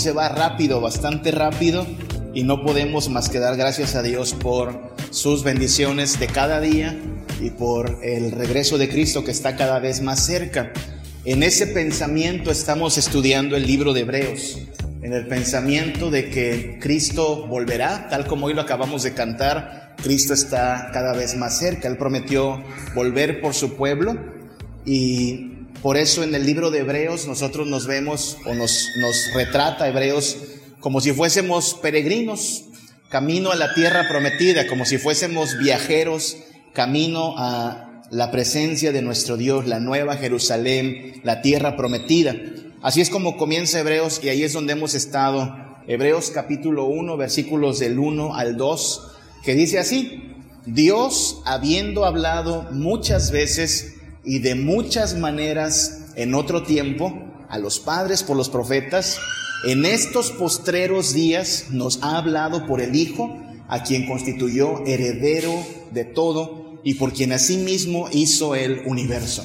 se va rápido, bastante rápido, y no podemos más que dar gracias a Dios por sus bendiciones de cada día y por el regreso de Cristo que está cada vez más cerca. En ese pensamiento estamos estudiando el libro de Hebreos, en el pensamiento de que Cristo volverá, tal como hoy lo acabamos de cantar, Cristo está cada vez más cerca, Él prometió volver por su pueblo y por eso en el libro de Hebreos nosotros nos vemos o nos, nos retrata Hebreos como si fuésemos peregrinos, camino a la tierra prometida, como si fuésemos viajeros, camino a la presencia de nuestro Dios, la nueva Jerusalén, la tierra prometida. Así es como comienza Hebreos y ahí es donde hemos estado. Hebreos capítulo 1, versículos del 1 al 2, que dice así, Dios habiendo hablado muchas veces y de muchas maneras en otro tiempo a los padres por los profetas, en estos postreros días nos ha hablado por el Hijo, a quien constituyó heredero de todo y por quien asimismo hizo el universo.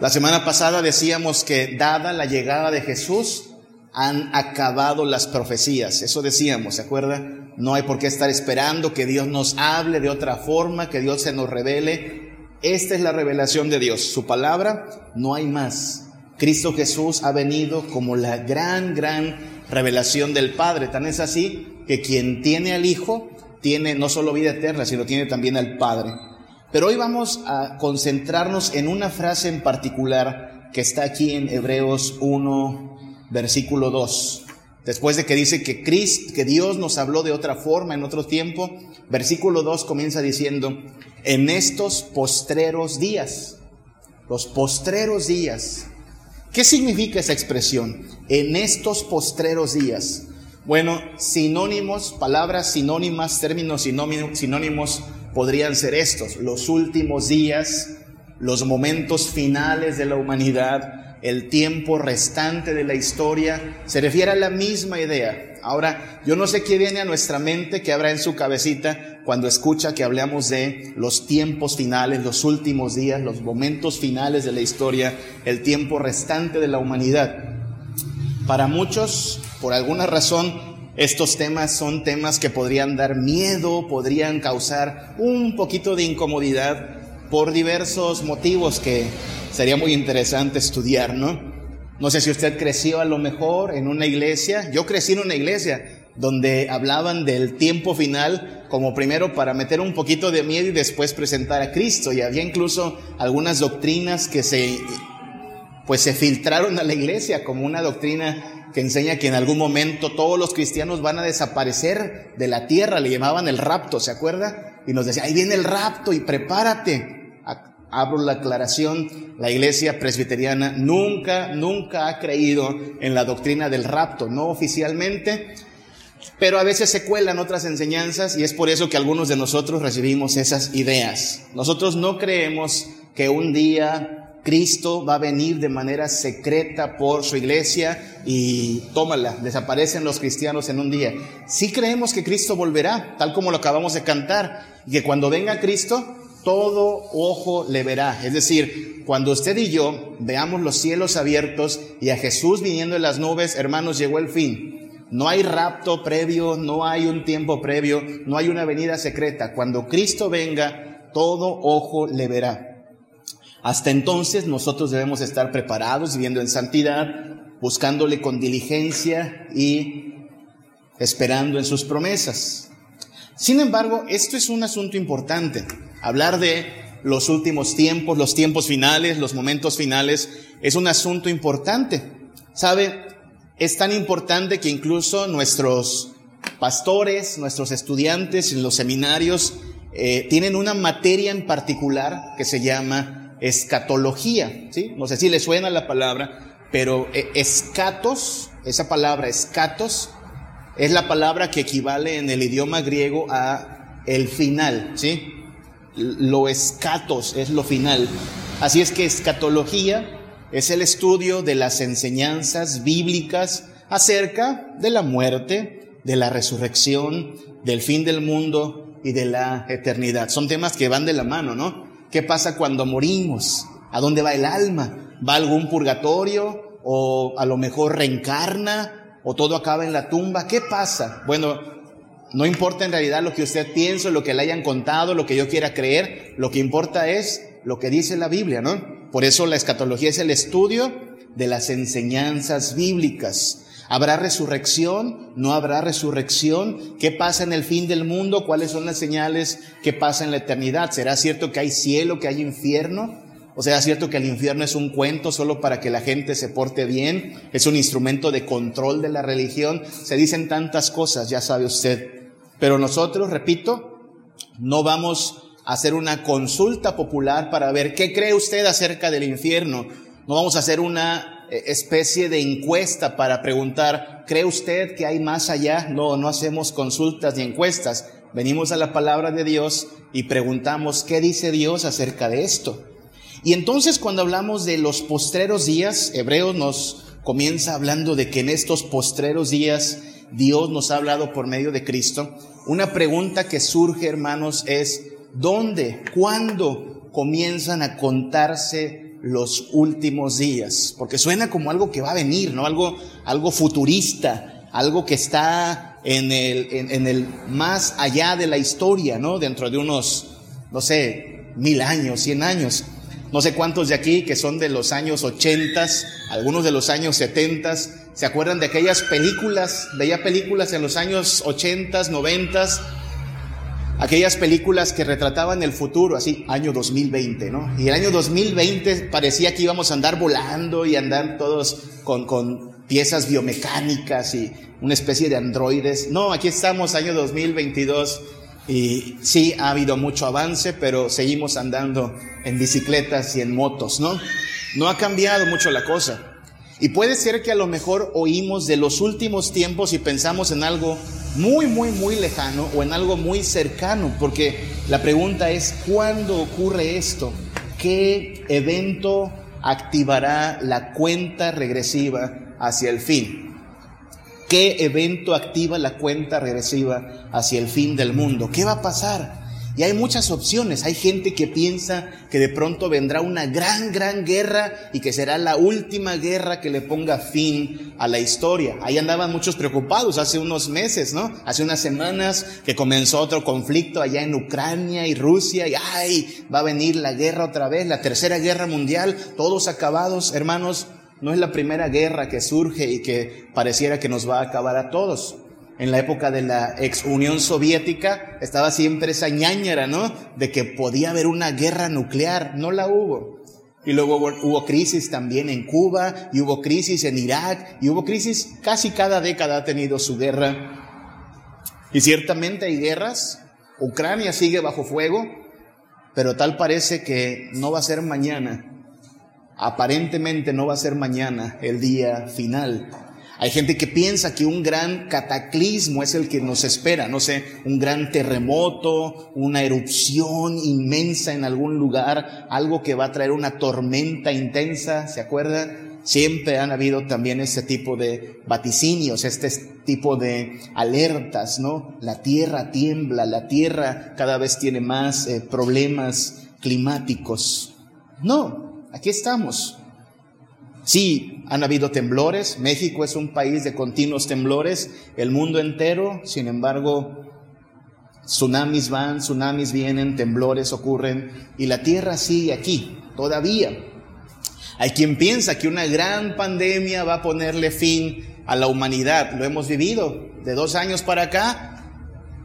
La semana pasada decíamos que dada la llegada de Jesús, han acabado las profecías. Eso decíamos, ¿se acuerda? No hay por qué estar esperando que Dios nos hable de otra forma, que Dios se nos revele. Esta es la revelación de Dios. Su palabra, no hay más. Cristo Jesús ha venido como la gran, gran revelación del Padre. Tan es así que quien tiene al Hijo tiene no solo vida eterna, sino tiene también al Padre. Pero hoy vamos a concentrarnos en una frase en particular que está aquí en Hebreos 1, versículo 2. Después de que dice que Cristo, que Dios nos habló de otra forma en otro tiempo, versículo 2 comienza diciendo, en estos postreros días, los postreros días, ¿Qué significa esa expresión? En estos postreros días. Bueno, sinónimos, palabras sinónimas, términos sinónimos podrían ser estos. Los últimos días, los momentos finales de la humanidad, el tiempo restante de la historia, se refiere a la misma idea. Ahora, yo no sé qué viene a nuestra mente, qué habrá en su cabecita cuando escucha que hablamos de los tiempos finales, los últimos días, los momentos finales de la historia, el tiempo restante de la humanidad. Para muchos, por alguna razón, estos temas son temas que podrían dar miedo, podrían causar un poquito de incomodidad por diversos motivos que sería muy interesante estudiar, ¿no? No sé si usted creció a lo mejor en una iglesia. Yo crecí en una iglesia donde hablaban del tiempo final como primero para meter un poquito de miedo y después presentar a Cristo. Y había incluso algunas doctrinas que se, pues se filtraron a la iglesia como una doctrina que enseña que en algún momento todos los cristianos van a desaparecer de la tierra. Le llamaban el rapto, ¿se acuerda? Y nos decía, ahí viene el rapto y prepárate abro la aclaración, la iglesia presbiteriana nunca, nunca ha creído en la doctrina del rapto, no oficialmente, pero a veces se cuelan otras enseñanzas y es por eso que algunos de nosotros recibimos esas ideas. Nosotros no creemos que un día Cristo va a venir de manera secreta por su iglesia y tómala, desaparecen los cristianos en un día. Sí creemos que Cristo volverá, tal como lo acabamos de cantar, y que cuando venga Cristo, todo ojo le verá. Es decir, cuando usted y yo veamos los cielos abiertos y a Jesús viniendo en las nubes, hermanos, llegó el fin. No hay rapto previo, no hay un tiempo previo, no hay una venida secreta. Cuando Cristo venga, todo ojo le verá. Hasta entonces nosotros debemos estar preparados, viviendo en santidad, buscándole con diligencia y esperando en sus promesas. Sin embargo, esto es un asunto importante. Hablar de los últimos tiempos, los tiempos finales, los momentos finales, es un asunto importante. ¿Sabe? Es tan importante que incluso nuestros pastores, nuestros estudiantes en los seminarios eh, tienen una materia en particular que se llama escatología. ¿sí? No sé si le suena la palabra, pero eh, escatos, esa palabra escatos, es la palabra que equivale en el idioma griego a el final, ¿sí? lo escatos es lo final. Así es que escatología es el estudio de las enseñanzas bíblicas acerca de la muerte, de la resurrección, del fin del mundo y de la eternidad. Son temas que van de la mano, ¿no? ¿Qué pasa cuando morimos? ¿A dónde va el alma? ¿Va a algún purgatorio o a lo mejor reencarna o todo acaba en la tumba. ¿Qué pasa? Bueno, no importa en realidad lo que usted piense, lo que le hayan contado, lo que yo quiera creer, lo que importa es lo que dice la Biblia, ¿no? Por eso la escatología es el estudio de las enseñanzas bíblicas. ¿Habrá resurrección? ¿No habrá resurrección? ¿Qué pasa en el fin del mundo? ¿Cuáles son las señales que pasa en la eternidad? ¿Será cierto que hay cielo, que hay infierno? ¿O será cierto que el infierno es un cuento solo para que la gente se porte bien? ¿Es un instrumento de control de la religión? Se dicen tantas cosas, ya sabe usted. Pero nosotros, repito, no vamos a hacer una consulta popular para ver qué cree usted acerca del infierno. No vamos a hacer una especie de encuesta para preguntar, ¿cree usted que hay más allá? No, no hacemos consultas ni encuestas. Venimos a la palabra de Dios y preguntamos, ¿qué dice Dios acerca de esto? Y entonces cuando hablamos de los postreros días, Hebreos nos comienza hablando de que en estos postreros días Dios nos ha hablado por medio de Cristo. Una pregunta que surge, hermanos, es, ¿dónde, cuándo comienzan a contarse los últimos días, porque suena como algo que va a venir, ¿no? Algo, algo futurista, algo que está en el, en, el más allá de la historia, ¿no? Dentro de unos, no sé, mil años, cien años. No sé cuántos de aquí que son de los años ochentas, algunos de los años setentas, se acuerdan de aquellas películas, veía películas en los años ochentas, noventas, aquellas películas que retrataban el futuro, así, año 2020, ¿no? Y el año 2020 parecía que íbamos a andar volando y andar todos con, con piezas biomecánicas y una especie de androides. No, aquí estamos, año 2022, y sí, ha habido mucho avance, pero seguimos andando en bicicletas y en motos, ¿no? No ha cambiado mucho la cosa. Y puede ser que a lo mejor oímos de los últimos tiempos y pensamos en algo muy, muy, muy lejano o en algo muy cercano, porque la pregunta es, ¿cuándo ocurre esto? ¿Qué evento activará la cuenta regresiva hacia el fin? ¿Qué evento activa la cuenta regresiva hacia el fin del mundo? ¿Qué va a pasar? Y hay muchas opciones. Hay gente que piensa que de pronto vendrá una gran, gran guerra y que será la última guerra que le ponga fin a la historia. Ahí andaban muchos preocupados hace unos meses, ¿no? Hace unas semanas que comenzó otro conflicto allá en Ucrania y Rusia y ay, va a venir la guerra otra vez, la tercera guerra mundial, todos acabados, hermanos. No es la primera guerra que surge y que pareciera que nos va a acabar a todos en la época de la ex Unión Soviética, estaba siempre esa ñañera, ¿no? De que podía haber una guerra nuclear. No la hubo. Y luego hubo, crisis también en Cuba, y hubo crisis en Irak, y hubo crisis, casi cada década ha tenido su guerra. Y ciertamente hay guerras, Ucrania sigue bajo fuego, pero tal parece que no va a ser mañana, aparentemente no va a ser mañana el día final. Hay gente que piensa que un gran cataclismo es el que nos espera, no sé, un gran terremoto, una erupción inmensa en algún lugar, algo que va a traer una tormenta intensa, ¿se acuerda? Siempre han habido también este tipo de vaticinios, este tipo de alertas, ¿no? La tierra tiembla, la tierra cada vez tiene más eh, problemas climáticos. No, aquí estamos. Sí, han habido temblores, México es un país de continuos temblores, el mundo entero, sin embargo, tsunamis van, tsunamis vienen, temblores ocurren y la tierra sigue aquí, todavía. Hay quien piensa que una gran pandemia va a ponerle fin a la humanidad, lo hemos vivido. De dos años para acá,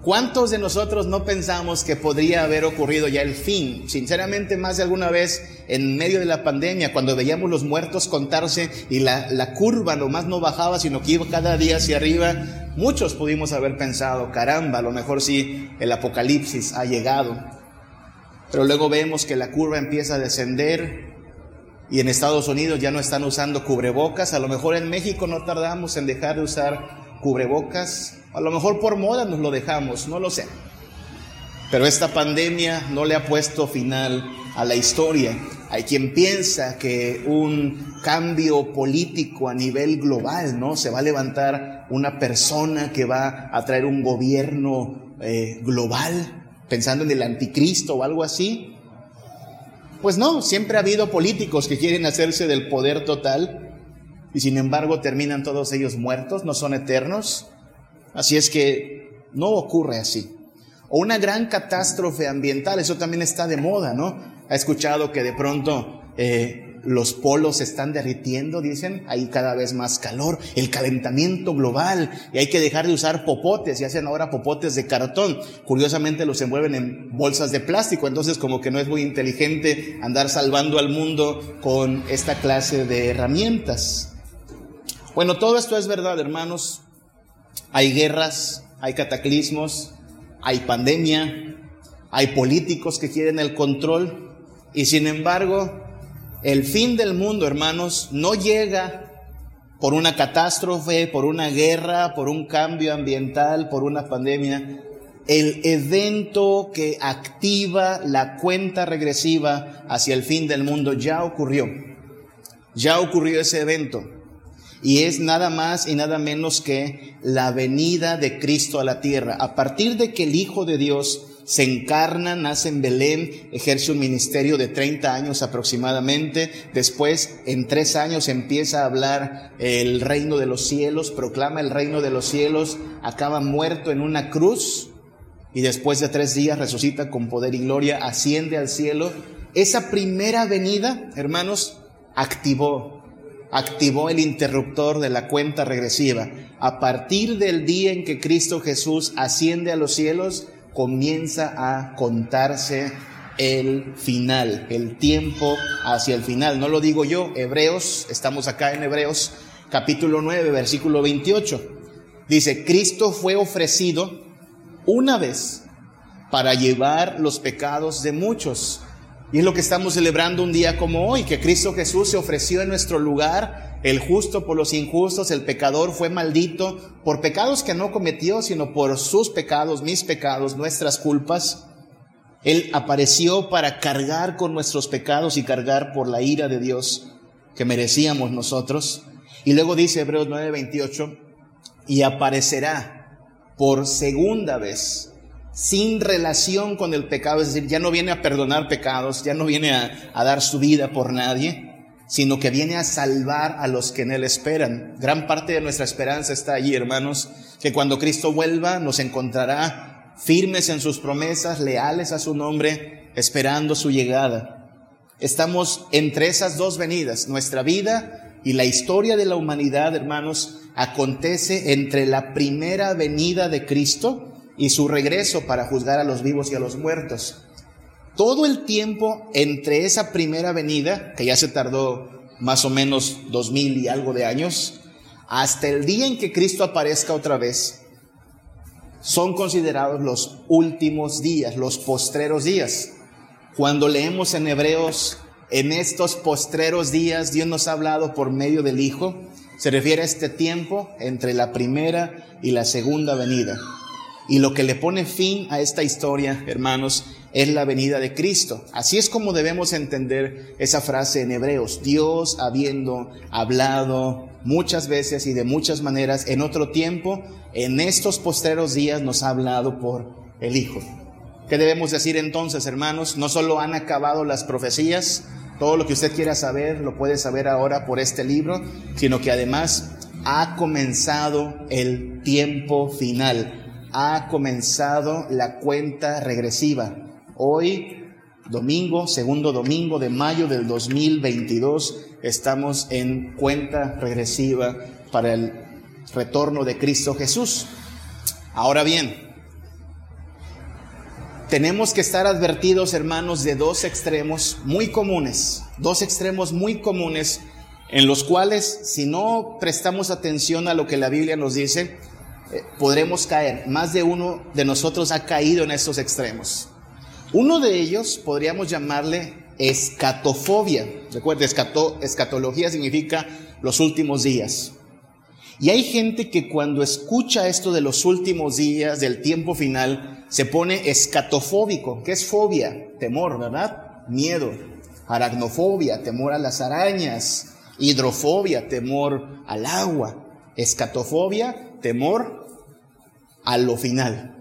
¿Cuántos de nosotros no pensamos que podría haber ocurrido ya el fin? Sinceramente, más de alguna vez en medio de la pandemia, cuando veíamos los muertos contarse y la, la curva nomás no bajaba, sino que iba cada día hacia arriba, muchos pudimos haber pensado, caramba, a lo mejor sí el apocalipsis ha llegado. Pero luego vemos que la curva empieza a descender y en Estados Unidos ya no están usando cubrebocas, a lo mejor en México no tardamos en dejar de usar cubrebocas, a lo mejor por moda nos lo dejamos, no lo sé. Pero esta pandemia no le ha puesto final a la historia. Hay quien piensa que un cambio político a nivel global, ¿no? Se va a levantar una persona que va a traer un gobierno eh, global, pensando en el anticristo o algo así. Pues no, siempre ha habido políticos que quieren hacerse del poder total y sin embargo terminan todos ellos muertos, no son eternos. Así es que no ocurre así. O una gran catástrofe ambiental, eso también está de moda, ¿no? Ha escuchado que de pronto eh, los polos se están derritiendo, dicen, hay cada vez más calor, el calentamiento global, y hay que dejar de usar popotes, y hacen ahora popotes de cartón. Curiosamente los envuelven en bolsas de plástico, entonces como que no es muy inteligente andar salvando al mundo con esta clase de herramientas. Bueno, todo esto es verdad, hermanos. Hay guerras, hay cataclismos, hay pandemia, hay políticos que quieren el control, y sin embargo, el fin del mundo, hermanos, no llega por una catástrofe, por una guerra, por un cambio ambiental, por una pandemia. El evento que activa la cuenta regresiva hacia el fin del mundo ya ocurrió. Ya ocurrió ese evento. Y es nada más y nada menos que la venida de Cristo a la tierra. A partir de que el Hijo de Dios se encarna, nace en Belén, ejerce un ministerio de 30 años aproximadamente, después en tres años empieza a hablar el reino de los cielos, proclama el reino de los cielos, acaba muerto en una cruz y después de tres días resucita con poder y gloria, asciende al cielo. Esa primera venida, hermanos, activó, activó el interruptor de la cuenta regresiva. A partir del día en que Cristo Jesús asciende a los cielos, comienza a contarse el final, el tiempo hacia el final. No lo digo yo, Hebreos, estamos acá en Hebreos capítulo 9, versículo 28. Dice, Cristo fue ofrecido una vez para llevar los pecados de muchos. Y es lo que estamos celebrando un día como hoy, que Cristo Jesús se ofreció en nuestro lugar el justo por los injustos, el pecador fue maldito por pecados que no cometió, sino por sus pecados, mis pecados, nuestras culpas. Él apareció para cargar con nuestros pecados y cargar por la ira de Dios que merecíamos nosotros. Y luego dice Hebreos 9:28, y aparecerá por segunda vez, sin relación con el pecado, es decir, ya no viene a perdonar pecados, ya no viene a, a dar su vida por nadie, sino que viene a salvar a los que en Él esperan. Gran parte de nuestra esperanza está allí, hermanos, que cuando Cristo vuelva nos encontrará firmes en sus promesas, leales a su nombre, esperando su llegada. Estamos entre esas dos venidas. Nuestra vida y la historia de la humanidad, hermanos, acontece entre la primera venida de Cristo y su regreso para juzgar a los vivos y a los muertos todo el tiempo entre esa primera venida, que ya se tardó más o menos dos mil y algo de años, hasta el día en que Cristo aparezca otra vez, son considerados los últimos días, los postreros días. Cuando leemos en Hebreos, en estos postreros días, Dios nos ha hablado por medio del Hijo, se refiere a este tiempo entre la primera y la segunda venida. Y lo que le pone fin a esta historia, hermanos, es la venida de Cristo. Así es como debemos entender esa frase en Hebreos. Dios habiendo hablado muchas veces y de muchas maneras en otro tiempo, en estos posteros días nos ha hablado por el Hijo. ¿Qué debemos decir entonces, hermanos? No solo han acabado las profecías, todo lo que usted quiera saber lo puede saber ahora por este libro, sino que además ha comenzado el tiempo final ha comenzado la cuenta regresiva. Hoy, domingo, segundo domingo de mayo del 2022, estamos en cuenta regresiva para el retorno de Cristo Jesús. Ahora bien, tenemos que estar advertidos, hermanos, de dos extremos muy comunes, dos extremos muy comunes en los cuales, si no prestamos atención a lo que la Biblia nos dice, eh, podremos caer. Más de uno de nosotros ha caído en estos extremos. Uno de ellos podríamos llamarle escatofobia. Recuerde, escatología significa los últimos días. Y hay gente que cuando escucha esto de los últimos días, del tiempo final, se pone escatofóbico. ¿Qué es fobia? Temor, ¿verdad? Miedo. Aracnofobia, temor a las arañas. Hidrofobia, temor al agua. Escatofobia, temor a lo final.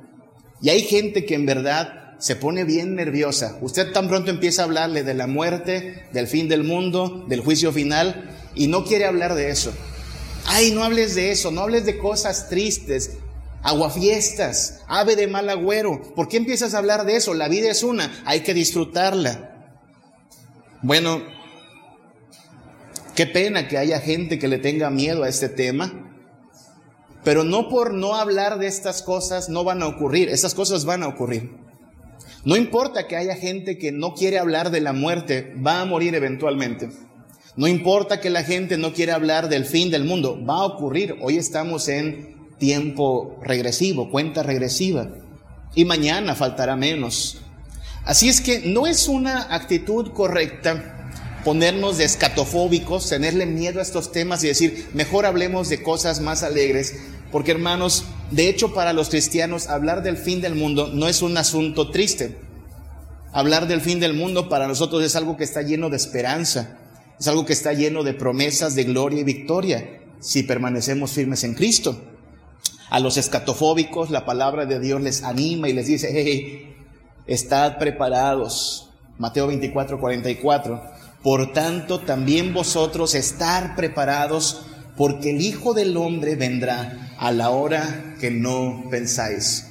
Y hay gente que en verdad se pone bien nerviosa. Usted tan pronto empieza a hablarle de la muerte, del fin del mundo, del juicio final, y no quiere hablar de eso. Ay, no hables de eso, no hables de cosas tristes, aguafiestas, ave de mal agüero. ¿Por qué empiezas a hablar de eso? La vida es una, hay que disfrutarla. Bueno, qué pena que haya gente que le tenga miedo a este tema, pero no por no hablar de estas cosas no van a ocurrir, estas cosas van a ocurrir. No importa que haya gente que no quiere hablar de la muerte, va a morir eventualmente. No importa que la gente no quiera hablar del fin del mundo, va a ocurrir. Hoy estamos en tiempo regresivo, cuenta regresiva. Y mañana faltará menos. Así es que no es una actitud correcta ponernos de escatofóbicos, tenerle miedo a estos temas y decir, mejor hablemos de cosas más alegres, porque hermanos, de hecho para los cristianos hablar del fin del mundo no es un asunto triste. Hablar del fin del mundo para nosotros es algo que está lleno de esperanza, es algo que está lleno de promesas de gloria y victoria si permanecemos firmes en Cristo. A los escatofóbicos la palabra de Dios les anima y les dice, hey, estad preparados. Mateo 24, 44. Por tanto, también vosotros estar preparados, porque el Hijo del Hombre vendrá a la hora que no pensáis.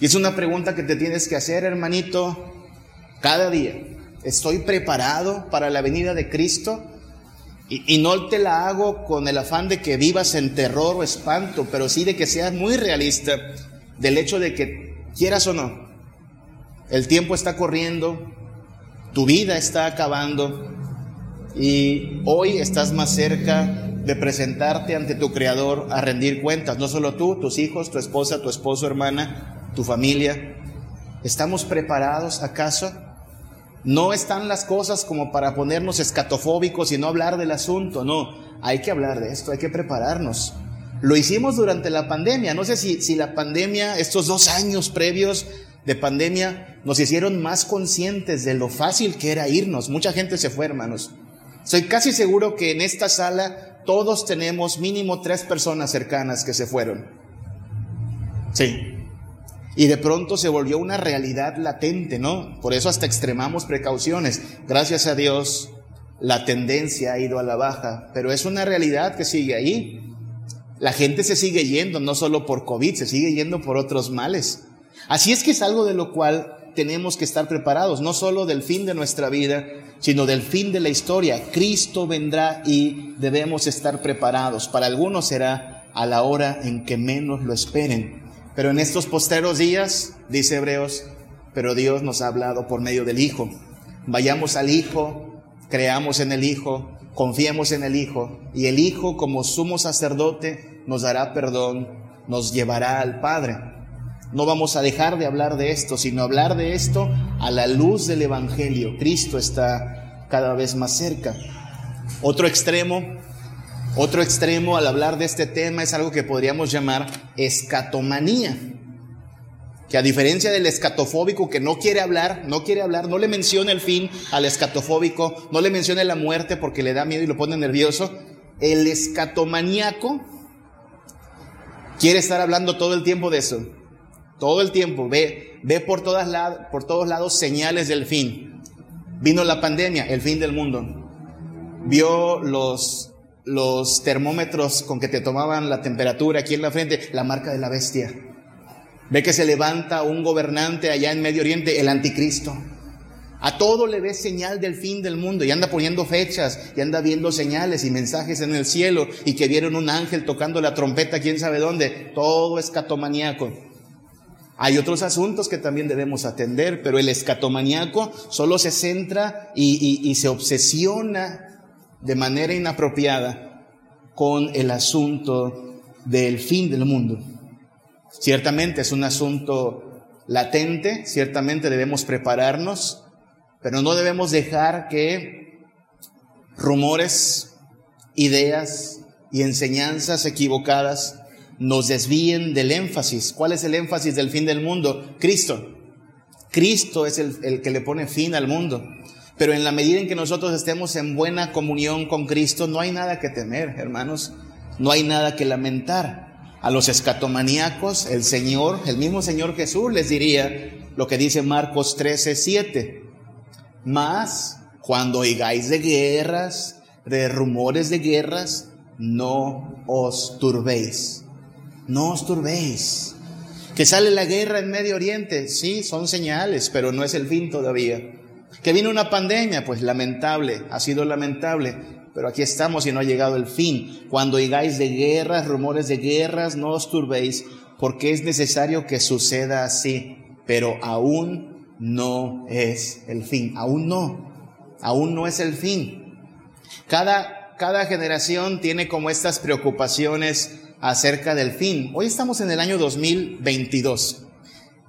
Y es una pregunta que te tienes que hacer, hermanito, cada día. ¿Estoy preparado para la venida de Cristo? Y, y, no te la hago con el afán de que vivas en terror o espanto, pero sí de que seas muy realista del hecho de que quieras o no, el tiempo está corriendo, tu vida está acabando y hoy estás más cerca de presentarte ante tu Creador a rendir cuentas. No solo tú, tus hijos, tu esposa, tu esposo, hermana, tu familia. ¿Estamos preparados acaso? No están las cosas como para ponernos escatofóbicos y no hablar del asunto, no. Hay que hablar de esto, hay que prepararnos. Lo hicimos durante la pandemia. No sé si, si la pandemia, estos dos años previos, de pandemia nos hicieron más conscientes de lo fácil que era irnos. Mucha gente se fue, hermanos. Soy casi seguro que en esta sala todos tenemos mínimo tres personas cercanas que se fueron. Sí. Y de pronto se volvió una realidad latente, ¿no? Por eso hasta extremamos precauciones. Gracias a Dios, la tendencia ha ido a la baja, pero es una realidad que sigue ahí. La gente se sigue yendo, no solo por COVID, se sigue yendo por otros males. Así es que es algo de lo cual tenemos que estar preparados, no solo del fin de nuestra vida, sino del fin de la historia. Cristo vendrá y debemos estar preparados. Para algunos será a la hora en que menos lo esperen. Pero en estos posteros días, dice Hebreos, pero Dios nos ha hablado por medio del Hijo. Vayamos al Hijo, creamos en el Hijo, confiemos en el Hijo, y el Hijo como sumo sacerdote nos dará perdón, nos llevará al Padre. No vamos a dejar de hablar de esto, sino hablar de esto a la luz del Evangelio. Cristo está cada vez más cerca. Otro extremo, otro extremo al hablar de este tema es algo que podríamos llamar escatomanía. Que a diferencia del escatofóbico que no quiere hablar, no quiere hablar, no le menciona el fin al escatofóbico, no le menciona la muerte porque le da miedo y lo pone nervioso, el escatomaníaco quiere estar hablando todo el tiempo de eso. Todo el tiempo ve, ve por, todos lados señales del fin. Vino la pandemia, el fin del mundo. Vio los, los termómetros con que te tomaban la temperatura aquí en la frente, la marca de la bestia. Ve que se levanta un gobernante allá en Medio Oriente, el anticristo. A todo le ve señal del fin del mundo y anda poniendo fechas y anda viendo señales y mensajes en el cielo y que vieron un ángel tocando la trompeta, quién sabe dónde. Todo es catomaníaco. Hay otros asuntos que también debemos atender, pero el escatomaniaco solo se centra y, se obsesiona de manera inapropiada con el asunto del fin del mundo. Ciertamente es un asunto latente, ciertamente debemos prepararnos, pero no debemos dejar que rumores, ideas y enseñanzas equivocadas nos desvíen del énfasis. ¿Cuál es el énfasis del fin del mundo? Cristo. Cristo es el, que le pone fin al mundo. Pero en la medida en que nosotros estemos en buena comunión con Cristo, no hay nada que temer, hermanos. No hay nada que lamentar. A los escatomaníacos, el Señor, el mismo Señor Jesús les diría lo que dice Marcos 13, 7. Mas cuando oigáis de guerras, de rumores de guerras, no os turbéis. No os turbéis. Que sale la guerra en Medio Oriente, sí, son señales, pero no es el fin todavía. Que vino una pandemia, pues lamentable, ha sido lamentable, pero aquí estamos y no ha llegado el fin. Cuando oigáis de guerras, rumores de guerras, no os turbéis, porque es necesario que suceda así, pero aún no es el fin, aún no, aún no es el fin. Cada, cada generación tiene como estas preocupaciones acerca del fin. Hoy estamos en el año 2022.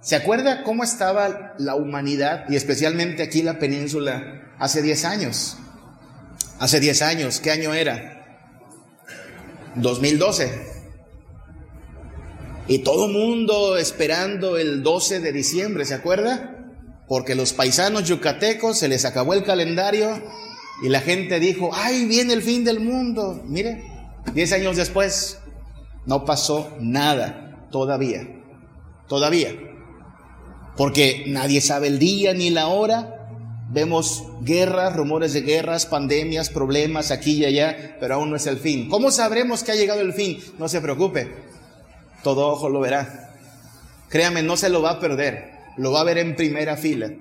¿Se acuerda cómo estaba la humanidad y especialmente aquí la península hace 10 años? Hace 10 años, ¿qué año era? 2012. Y todo mundo esperando el 12 de diciembre, ¿se acuerda? Porque los paisanos yucatecos se les acabó el calendario y la gente dijo, ay, viene el fin del mundo. Mire, 10 años después, no pasó nada todavía. Todavía. Porque nadie sabe el día ni la hora. Vemos guerras, rumores de guerras, pandemias, problemas aquí y allá, pero aún no es el fin. ¿Cómo sabremos que ha llegado el fin? No se preocupe. Todo ojo lo verá. Créame, no se lo va a perder. Lo va a ver en primera fila.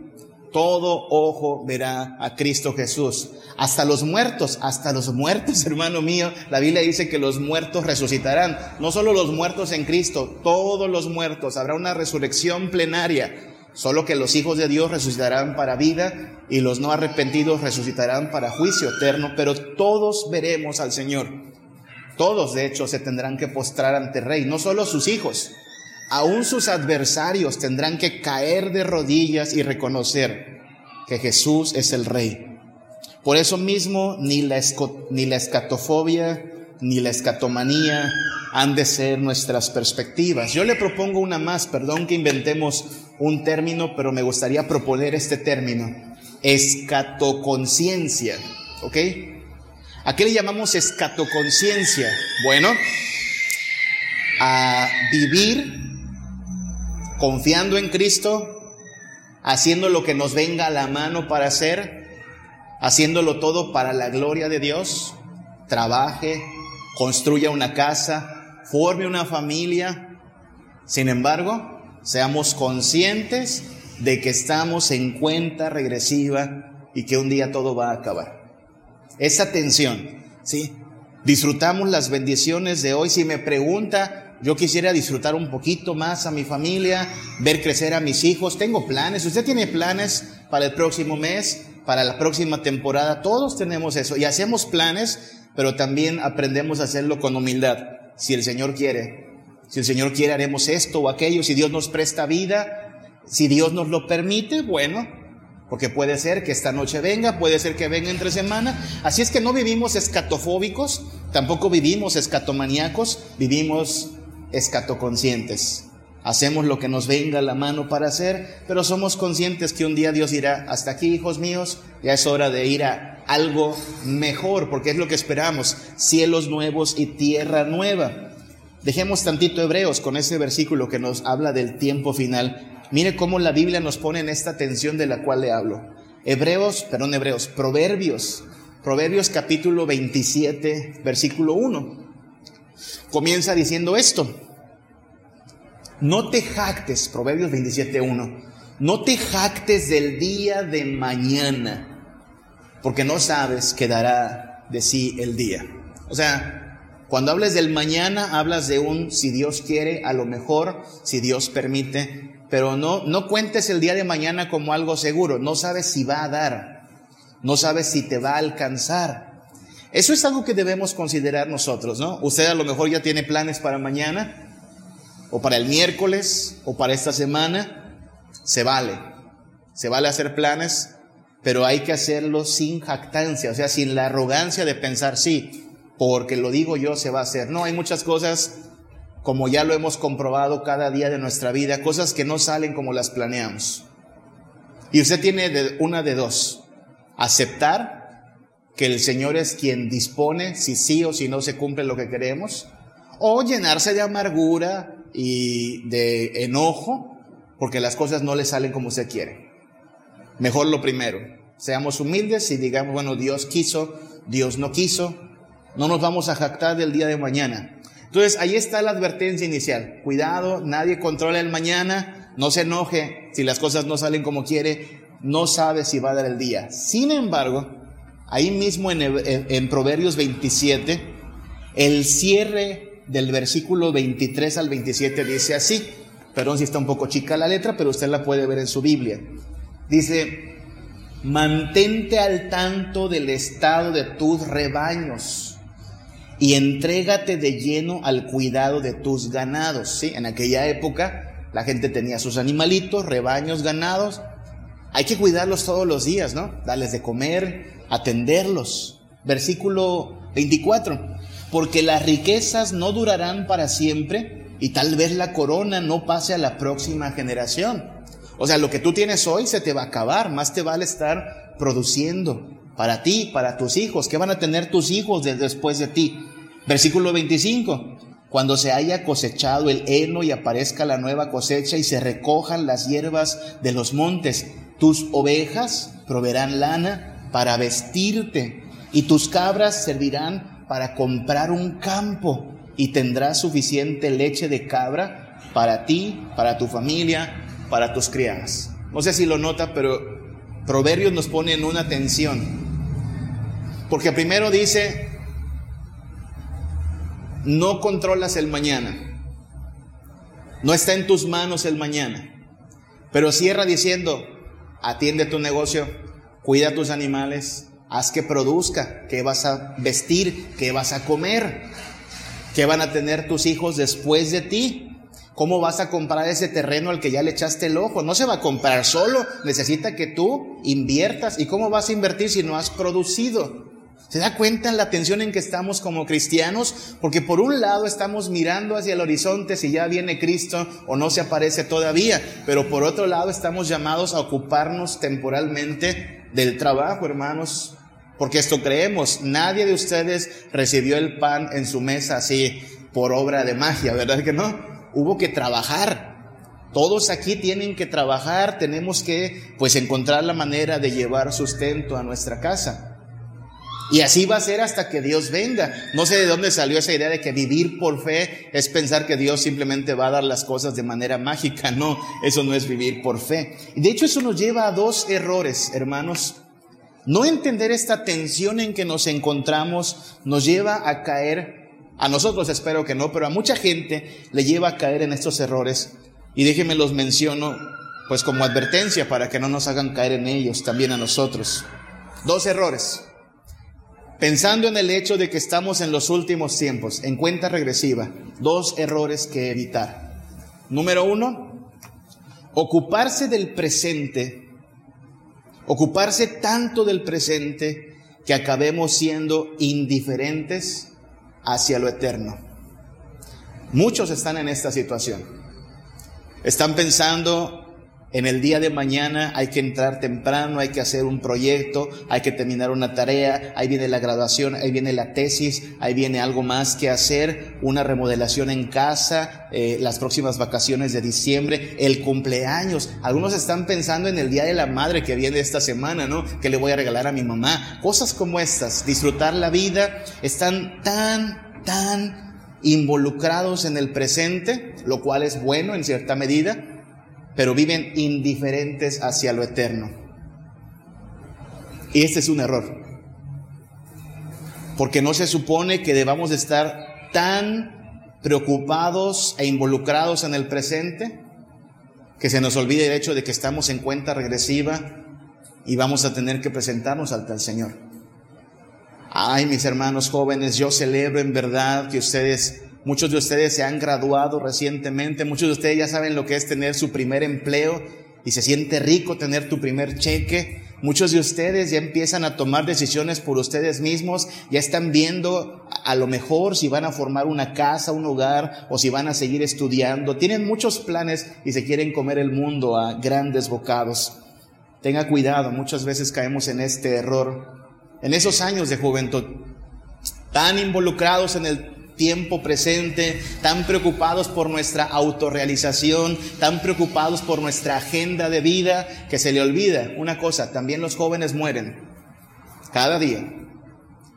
Todo ojo verá a Cristo Jesús. Hasta los muertos, hasta los muertos, hermano mío. La Biblia dice que los muertos resucitarán. No solo los muertos en Cristo, todos los muertos. Habrá una resurrección plenaria. Solo que los hijos de Dios resucitarán para vida y los no arrepentidos resucitarán para juicio eterno. Pero todos veremos al Señor. Todos, de hecho, se tendrán que postrar ante el Rey. No solo sus hijos, aún sus adversarios tendrán que caer de rodillas y reconocer que Jesús es el Rey. Por eso mismo ni la, escatofobia ni la escatomanía han de ser nuestras perspectivas. Yo le propongo una más, perdón que inventemos un término, pero me gustaría proponer este término, escatoconciencia, ¿ok? ¿A qué le llamamos escatoconciencia? Bueno, a vivir confiando en Cristo, haciendo lo que nos venga a la mano para hacer, haciéndolo todo para la gloria de Dios, trabaje, construya una casa, forme una familia. Sin embargo, seamos conscientes de que estamos en cuenta regresiva y que un día todo va a acabar. Esa tensión, ¿sí? Disfrutamos las bendiciones de hoy. Si me pregunta, yo quisiera disfrutar un poquito más a mi familia, ver crecer a mis hijos. Tengo planes. ¿Usted tiene planes para el próximo mes, para la próxima temporada? Todos tenemos eso. Y hacemos planes, pero también aprendemos a hacerlo con humildad. Si el Señor quiere. Si el Señor quiere, haremos esto o aquello. Si Dios nos presta vida, si Dios nos lo permite, bueno, porque puede ser que esta noche venga, puede ser que venga entre semana. Así es que no vivimos escatofóbicos, tampoco vivimos escatomaníacos, vivimos escatoconscientes. Hacemos lo que nos venga a la mano para hacer, pero somos conscientes que un día Dios dirá, hasta aquí, hijos míos, ya es hora de ir a algo mejor, porque es lo que esperamos, cielos nuevos y tierra nueva. Dejemos tantito Hebreos con ese versículo que nos habla del tiempo final. Mire cómo la Biblia nos pone en esta tensión de la cual le hablo. Hebreos, perdón, Hebreos, Proverbios, Proverbios capítulo 27, versículo 1 comienza diciendo esto. No te jactes, Proverbios 27.1, no te jactes del día de mañana, porque no sabes qué dará de sí el día. O sea, cuando hables del mañana, hablas de un si Dios quiere, a lo mejor, si Dios permite, pero no, no cuentes el día de mañana como algo seguro, no sabes si va a dar, no sabes si te va a alcanzar. Eso es algo que debemos considerar nosotros, ¿no? Usted a lo mejor ya tiene planes para mañana, o para el miércoles, o para esta semana. Se vale. Se vale hacer planes, pero hay que hacerlo sin jactancia, o sea, sin la arrogancia de pensar, sí, porque lo digo yo, se va a hacer. No, hay muchas cosas, como ya lo hemos comprobado cada día de nuestra vida, cosas que no salen como las planeamos. Y usted tiene una de dos, aceptar que el Señor es quien dispone si sí o si no se cumple lo que queremos, o llenarse de amargura y de enojo porque las cosas no le salen como usted quiere. Mejor lo primero, seamos humildes y digamos, bueno, Dios quiso, Dios no quiso, no nos vamos a jactar del día de mañana. Entonces, ahí está la advertencia inicial. Cuidado, nadie controla el mañana, no se enoje si las cosas no salen como quiere, no sabe si va a dar el día. Sin embargo, ahí mismo en, Proverbios 27, el cierre del versículo 23 al 27 dice así, perdón si está un poco chica la letra, pero usted la puede ver en su Biblia. Dice, mantente al tanto del estado de tus rebaños y entrégate de lleno al cuidado de tus ganados. ¿sí? En aquella época la gente tenía sus animalitos, rebaños, ganados. Hay que cuidarlos todos los días, ¿no? Darles de comer, atenderlos. Versículo 24. Porque las riquezas no durarán para siempre y tal vez la corona no pase a la próxima generación. O sea, lo que tú tienes hoy se te va a acabar, más te vale estar produciendo para ti, para tus hijos. ¿Qué van a tener tus hijos después de ti? Versículo 25. Cuando se haya cosechado el heno y aparezca la nueva cosecha y se recojan las hierbas de los montes, tus ovejas proveerán lana para vestirte y tus cabras servirán para comprar un campo y tendrás suficiente leche de cabra para ti, para tu familia, para tus criadas. No sé si lo nota, pero Proverbios nos pone en una tensión. Porque primero dice, no controlas el mañana. No está en tus manos el mañana. Pero cierra diciendo, atiende tu negocio, cuida tus animales, haz que produzca, que vas a vestir, que vas a comer, que van a tener tus hijos después de ti. ¿Cómo vas a comprar ese terreno al que ya le echaste el ojo? No se va a comprar solo, necesita que tú inviertas. ¿Y cómo vas a invertir si no has producido? ¿Se da cuenta en la tensión en que estamos como cristianos? Porque por un lado estamos mirando hacia el horizonte si ya viene Cristo o no se aparece todavía, pero por otro lado estamos llamados a ocuparnos temporalmente del trabajo, hermanos, porque esto creemos, nadie de ustedes recibió el pan en su mesa así por obra de magia, ¿verdad que no? hubo que trabajar. Todos aquí tienen que trabajar, tenemos que pues encontrar la manera de llevar sustento a nuestra casa. Y así va a ser hasta que Dios venga. No sé de dónde salió esa idea de que vivir por fe es pensar que Dios simplemente va a dar las cosas de manera mágica. No, eso no es vivir por fe. De hecho, eso nos lleva a dos errores, hermanos. No entender esta tensión en que nos encontramos nos lleva a caer a nosotros espero que no, pero a mucha gente le lleva a caer en estos errores. Y déjenme los menciono pues como advertencia para que no nos hagan caer en ellos también a nosotros. Dos errores. Pensando en el hecho de que estamos en los últimos tiempos, en cuenta regresiva, dos errores que evitar. Número uno, ocuparse del presente, ocuparse tanto del presente que acabemos siendo indiferentes hacia lo eterno. Muchos están en esta situación. Están pensando en el día de mañana hay que entrar temprano, hay que hacer un proyecto, hay que terminar una tarea, ahí viene la graduación, ahí viene la tesis, ahí viene algo más que hacer, una remodelación en casa, eh, las próximas vacaciones de diciembre, el cumpleaños. Algunos están pensando en el Día de la Madre que viene esta semana, ¿no? Que le voy a regalar a mi mamá. Cosas como estas, disfrutar la vida, están tan, tan involucrados en el presente, lo cual es bueno en cierta medida pero viven indiferentes hacia lo eterno. Y este es un error. Porque no se supone que debamos estar tan preocupados e involucrados en el presente que se nos olvide el hecho de que estamos en cuenta regresiva y vamos a tener que presentarnos ante el Señor. Ay, mis hermanos jóvenes, yo celebro en verdad que ustedes Muchos de ustedes se han graduado recientemente, muchos de ustedes ya saben lo que es tener su primer empleo y se siente rico tener tu primer cheque. Muchos de ustedes ya empiezan a tomar decisiones por ustedes mismos, ya están viendo a lo mejor si van a formar una casa, un hogar o si van a seguir estudiando. Tienen muchos planes y se quieren comer el mundo a grandes bocados. Tenga cuidado, muchas veces caemos en este error. En esos años de juventud, tan involucrados en el tiempo presente, tan preocupados por nuestra autorrealización, tan preocupados por nuestra agenda de vida, que se le olvida una cosa, también los jóvenes mueren cada día.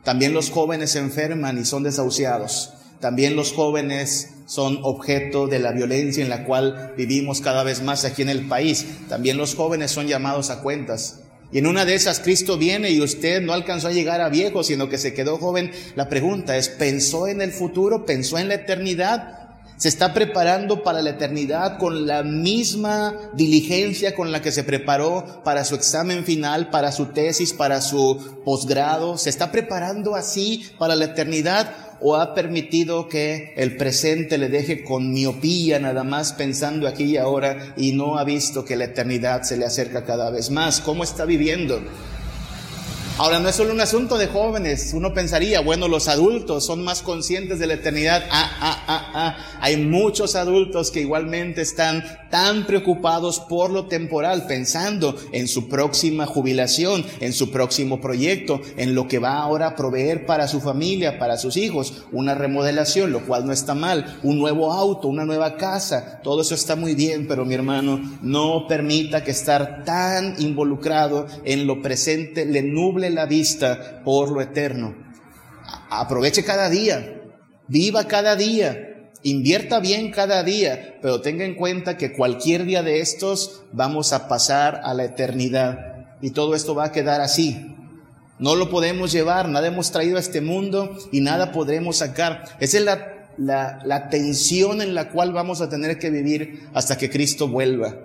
También los jóvenes se enferman y son desahuciados. También los jóvenes son objeto de la violencia en la cual vivimos cada vez más aquí en el país. También los jóvenes son llamados a cuentas. Y en una de esas Cristo viene y usted no alcanzó a llegar a viejo, sino que se quedó joven. La pregunta es, ¿pensó en el futuro? ¿Pensó en la eternidad? ¿Se está preparando para la eternidad con la misma diligencia con la que se preparó para su examen final, para su tesis, para su posgrado? ¿Se está preparando así para la eternidad? O ha permitido que el presente le deje con miopía nada más pensando aquí y ahora y no ha visto que la eternidad se le acerca cada vez más? ¿Cómo está viviendo? Ahora, no es solo un asunto de jóvenes. Uno pensaría, bueno, los adultos son más conscientes de la eternidad. Ah, ah, ah, ah. Hay muchos adultos que igualmente están tan preocupados por lo temporal, pensando en su próxima jubilación, en su próximo proyecto, en lo que va ahora a proveer para su familia, para sus hijos, una remodelación, lo cual no está mal, un nuevo auto, una nueva casa. Todo eso está muy bien, pero mi hermano, no permita que estar tan involucrado en lo presente le nuble la vista por lo eterno. Aproveche cada día, viva cada día, invierta bien cada día, pero tenga en cuenta que cualquier día de estos vamos a pasar a la eternidad y todo esto va a quedar así. No lo podemos llevar, nada hemos traído a este mundo y nada podremos sacar. Esa es la, la, la tensión en la cual vamos a tener que vivir hasta que Cristo vuelva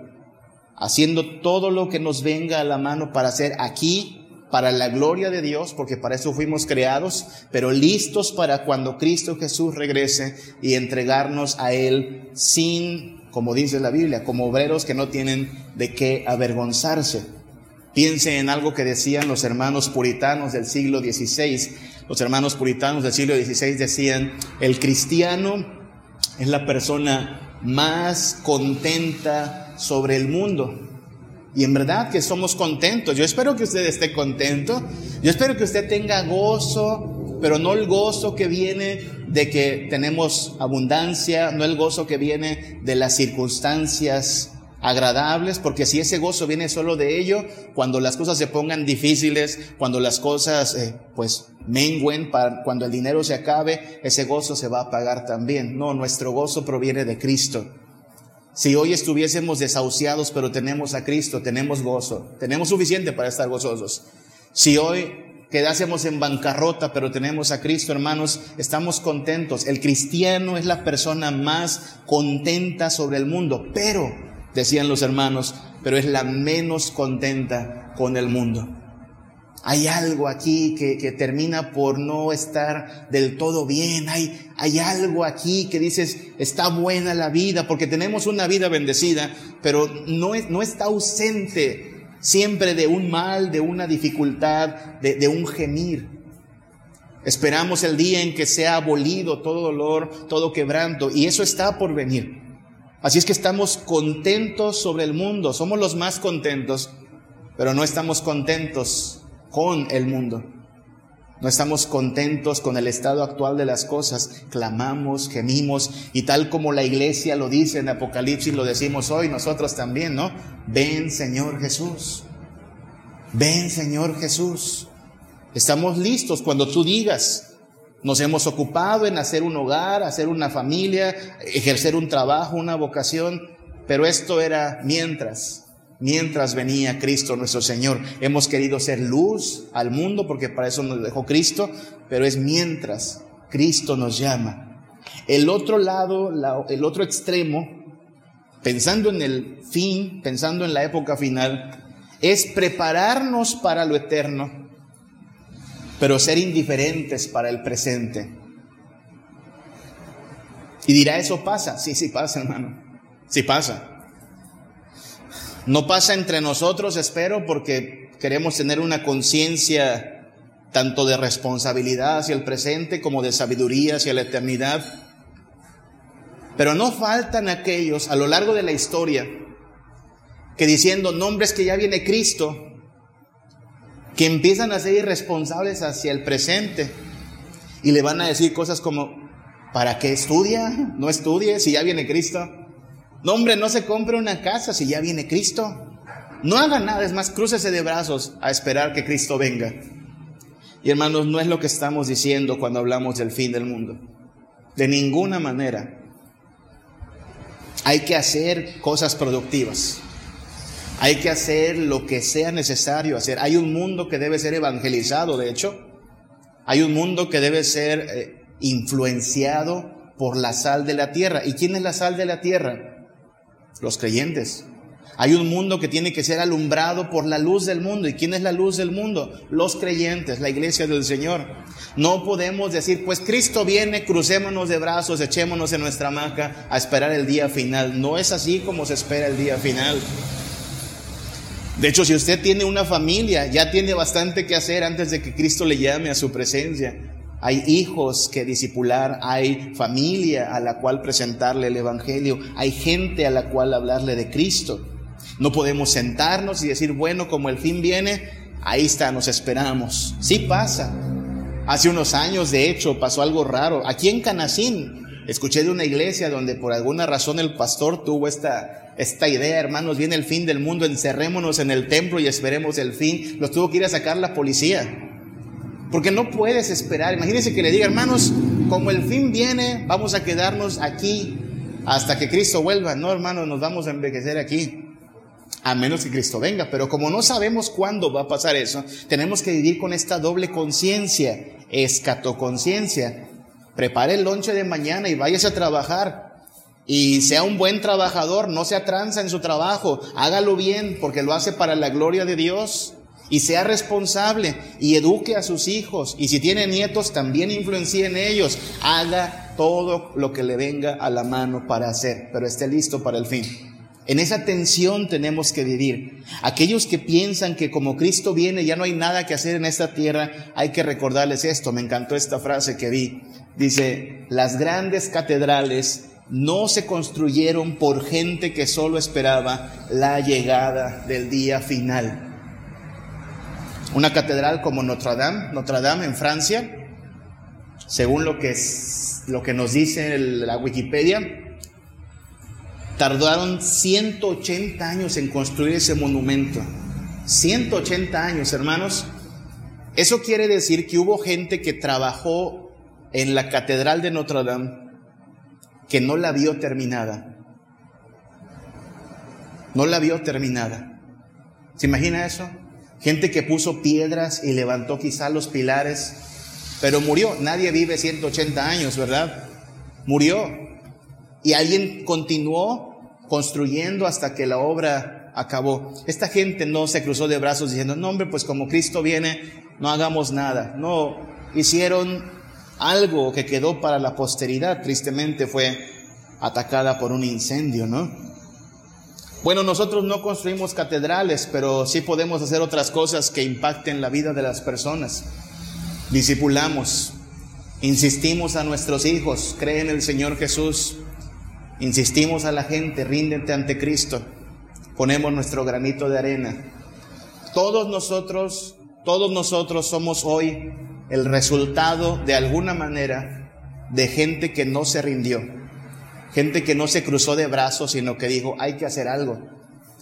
haciendo todo lo que nos venga a la mano para hacer aquí para la gloria de Dios, porque para eso fuimos creados, pero listos para cuando Cristo Jesús regrese y entregarnos a Él sin, como dice la Biblia, como obreros que no tienen de qué avergonzarse. Piense en algo que decían los hermanos puritanos del siglo XVI. Los hermanos puritanos del siglo XVI decían, el cristiano es la persona más contenta sobre el mundo. Y en verdad que somos contentos. Yo espero que usted esté contento. Yo espero que usted tenga gozo, pero no el gozo que viene de que tenemos abundancia, no el gozo que viene de las circunstancias agradables, porque si ese gozo viene solo de ello, cuando las cosas se pongan difíciles, cuando las cosas eh, pues menguen, cuando el dinero se acabe, ese gozo se va a apagar también. No, nuestro gozo proviene de Cristo. Si hoy estuviésemos desahuciados, pero tenemos a Cristo, tenemos gozo, tenemos suficiente para estar gozosos. Si hoy quedásemos en bancarrota, pero tenemos a Cristo, hermanos, estamos contentos. El cristiano es la persona más contenta sobre el mundo, pero, decían los hermanos, pero es la menos contenta con el mundo. Hay algo aquí que, termina por no estar del todo bien. Hay, algo aquí que dices, está buena la vida, porque tenemos una vida bendecida, pero no está ausente siempre de un mal, de una dificultad, de, de un gemir. Esperamos el día en que sea abolido todo dolor, todo quebranto, y eso está por venir. Así es que estamos contentos sobre el mundo, somos los más contentos, pero no estamos contentos con el mundo. No estamos contentos con el estado actual de las cosas, clamamos, gemimos y tal como la iglesia lo dice en Apocalipsis, lo decimos hoy nosotros también, ¿no? Ven Señor Jesús, ven Señor Jesús. Estamos listos cuando tú digas, nos hemos ocupado en hacer un hogar, hacer una familia, ejercer un trabajo, una vocación, pero esto era mientras mientras venía Cristo nuestro Señor. Hemos querido ser luz al mundo porque para eso nos dejó Cristo, pero es mientras Cristo nos llama. El otro lado, el otro extremo, pensando en el fin, pensando en la época final, es prepararnos para lo eterno, pero ser indiferentes para el presente. Y dirá, ¿eso pasa? Sí, sí pasa, hermano. Sí pasa. No pasa entre nosotros, espero, porque queremos tener una conciencia tanto de responsabilidad hacia el presente como de sabiduría hacia la eternidad. Pero no faltan aquellos a lo largo de la historia que diciendo nombres que ya viene Cristo, que empiezan a ser irresponsables hacia el presente y le van a decir cosas como, ¿Para qué estudia? No estudie si ya viene Cristo. No, hombre, no se compre una casa si ya viene Cristo. No haga nada, es más, crúcese de brazos a esperar que Cristo venga. Y hermanos, no es lo que estamos diciendo cuando hablamos del fin del mundo. De ninguna manera. Hay que hacer cosas productivas. Hay que hacer lo que sea necesario hacer. Hay un mundo que debe ser evangelizado, de hecho. Hay un mundo que debe ser eh, influenciado por la sal de la tierra. ¿Y quién es la sal de la tierra? Los creyentes. Hay un mundo que tiene que ser alumbrado por la luz del mundo. ¿Y quién es la luz del mundo? Los creyentes, la iglesia del Señor. No podemos decir, pues Cristo viene, crucémonos de brazos, echémonos en nuestra hamaca a esperar el día final. No es así como se espera el día final. De hecho, si usted tiene una familia, ya tiene bastante que hacer antes de que Cristo le llame a su presencia. Hay hijos que disipular, hay familia a la cual presentarle el Evangelio, hay gente a la cual hablarle de Cristo. No podemos sentarnos y decir, bueno, como el fin viene, ahí está, nos esperamos. Sí pasa. Hace unos años, de hecho, pasó algo raro. Aquí en Canacín, escuché de una iglesia donde por alguna razón el pastor tuvo esta, esta idea, hermanos, viene el fin del mundo, encerrémonos en el templo y esperemos el fin. Los tuvo que ir a sacar la policía. Porque no puedes esperar. Imagínense que le diga, hermanos, como el fin viene, vamos a quedarnos aquí hasta que Cristo vuelva. No, hermanos, nos vamos a envejecer aquí a menos que Cristo venga. Pero como no sabemos cuándo va a pasar eso, tenemos que vivir con esta doble conciencia, escatoconciencia. Prepare el lonche de mañana y váyase a trabajar. Y sea un buen trabajador, no se atranza en su trabajo, hágalo bien porque lo hace para la gloria de Dios. Y sea responsable y eduque a sus hijos. Y si tiene nietos, también influencie en ellos. Haga todo lo que le venga a la mano para hacer, pero esté listo para el fin. En esa tensión tenemos que vivir. Aquellos que piensan que como Cristo viene ya no hay nada que hacer en esta tierra, hay que recordarles esto. Me encantó esta frase que vi. Dice, las grandes catedrales no se construyeron por gente que solo esperaba la llegada del día final. Una catedral como Notre Dame, Notre Dame en Francia, según lo que, es, lo que nos dice la Wikipedia, Tardaron 180 años en construir ese monumento. 180 años, hermanos. Eso quiere decir que hubo gente que trabajó en la Catedral de Notre Dame que no la vio terminada. No la vio terminada. ¿Se imagina eso? Gente que puso piedras y levantó quizá los pilares, pero murió. Nadie vive 180 años, ¿verdad? Murió. Y alguien continuó construyendo hasta que la obra acabó. Esta gente no se cruzó de brazos diciendo, no hombre, pues como Cristo viene, no hagamos nada. No, hicieron algo que quedó para la posteridad. Tristemente fue atacada por un incendio, ¿no? Bueno, nosotros no construimos catedrales, pero sí podemos hacer otras cosas que impacten la vida de las personas. Discipulamos, insistimos a nuestros hijos, creen en el Señor Jesús, Insistimos a la gente, ríndete ante Cristo. Ponemos nuestro granito de arena. Todos nosotros, todos nosotros somos hoy el resultado de alguna manera de gente que no se rindió. Gente que no se cruzó de brazos, sino que dijo, hay que hacer algo.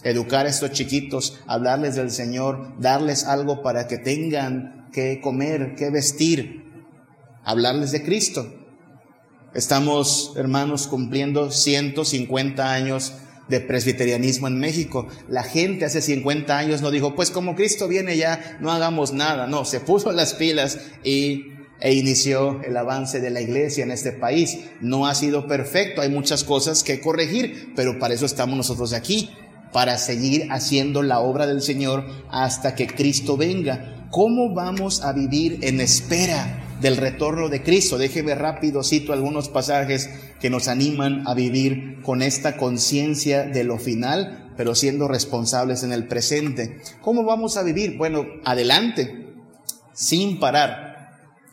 Educar a estos chiquitos, hablarles del Señor, darles algo para que tengan que comer, que vestir, hablarles de Cristo. Estamos, hermanos, cumpliendo 150 años de presbiterianismo en México. La gente hace 50 años no dijo, pues como Cristo viene ya, no hagamos nada. No, se puso las pilas y, e inició el avance de la iglesia en este país. No ha sido perfecto, hay muchas cosas que corregir, pero para eso estamos nosotros aquí, para seguir haciendo la obra del Señor hasta que Cristo venga. ¿Cómo vamos a vivir en espera? del retorno de Cristo. Déjeme rápido, cito algunos pasajes que nos animan a vivir con esta conciencia de lo final, pero siendo responsables en el presente. ¿Cómo vamos a vivir? Bueno, adelante, sin parar,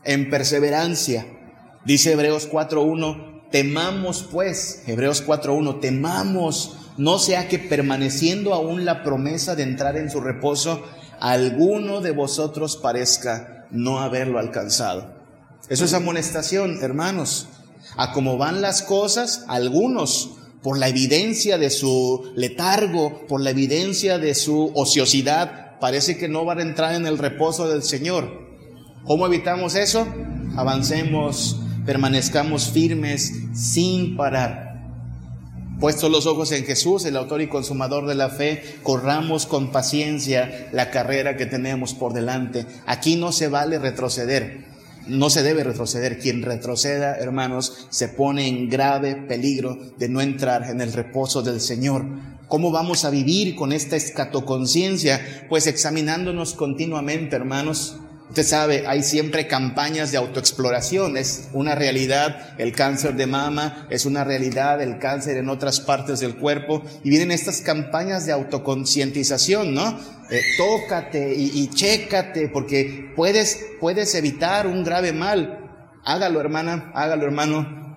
en perseverancia. Dice Hebreos 4.1, temamos pues, Hebreos 4.1, temamos, no sea que permaneciendo aún la promesa de entrar en su reposo, alguno de vosotros parezca no haberlo alcanzado. Eso es amonestación, hermanos. A cómo van las cosas, algunos, por la evidencia de su letargo, por la evidencia de su ociosidad, parece que no van a entrar en el reposo del Señor. ¿Cómo evitamos eso? Avancemos, permanezcamos firmes sin parar. Puestos los ojos en Jesús, el autor y consumador de la fe, corramos con paciencia la carrera que tenemos por delante. Aquí no se vale retroceder, no se debe retroceder. Quien retroceda, hermanos, se pone en grave peligro de no entrar en el reposo del Señor. ¿Cómo vamos a vivir con esta escatoconciencia? Pues examinándonos continuamente, hermanos, Usted sabe, hay siempre campañas de autoexploración, es una realidad, el cáncer de mama es una realidad, el cáncer en otras partes del cuerpo, y vienen estas campañas de autoconcientización, ¿no? Eh, tócate y, y chécate, porque puedes, puedes evitar un grave mal. Hágalo, hermana, hágalo, hermano,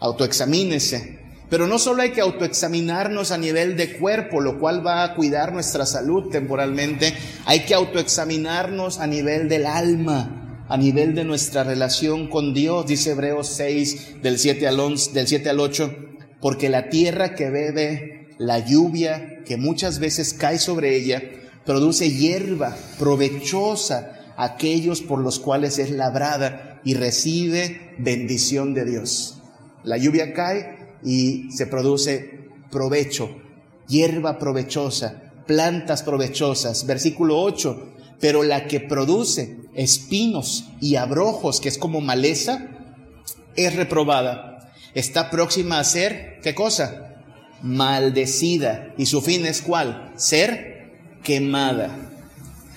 autoexamínese. Pero no solo hay que autoexaminarnos a nivel de cuerpo, lo cual va a cuidar nuestra salud temporalmente, hay que autoexaminarnos a nivel del alma, a nivel de nuestra relación con Dios, dice Hebreos 6 del 7 al 11, del 7 al 8, porque la tierra que bebe la lluvia que muchas veces cae sobre ella, produce hierba provechosa a aquellos por los cuales es labrada y recibe bendición de Dios. La lluvia cae y se produce provecho, hierba provechosa, plantas provechosas. Versículo 8, pero la que produce espinos y abrojos, que es como maleza, es reprobada. Está próxima a ser, ¿qué cosa? Maldecida. ¿Y su fin es cuál? Ser quemada.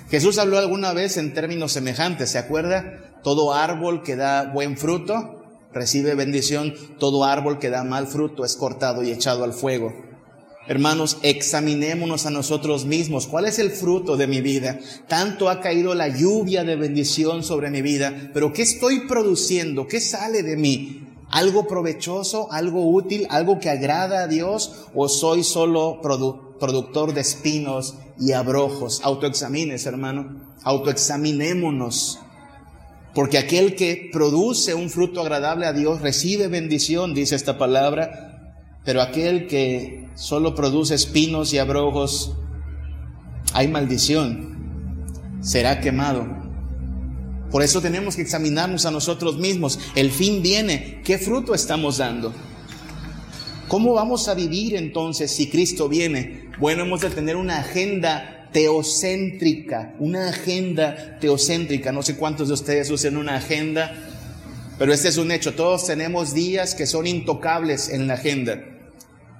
Jesús habló alguna vez en términos semejantes, ¿se acuerda? Todo árbol que da buen fruto recibe bendición, todo árbol que da mal fruto es cortado y echado al fuego. Hermanos, examinémonos a nosotros mismos. ¿Cuál es el fruto de mi vida? Tanto ha caído la lluvia de bendición sobre mi vida, pero ¿qué estoy produciendo? ¿Qué sale de mí? ¿Algo provechoso? ¿Algo útil? ¿Algo que agrada a Dios? ¿O soy solo productor de espinos y abrojos? Autoexamines, hermano. Autoexaminémonos. Porque aquel que produce un fruto agradable a Dios recibe bendición, dice esta palabra, pero aquel que solo produce espinos y abrojos, hay maldición, será quemado. Por eso tenemos que examinarnos a nosotros mismos. El fin viene. ¿Qué fruto estamos dando? ¿Cómo vamos a vivir entonces si Cristo viene? Bueno, hemos de tener una agenda teocéntrica, una agenda teocéntrica. No sé cuántos de ustedes usen una agenda, pero este es un hecho. Todos tenemos días que son intocables en la agenda.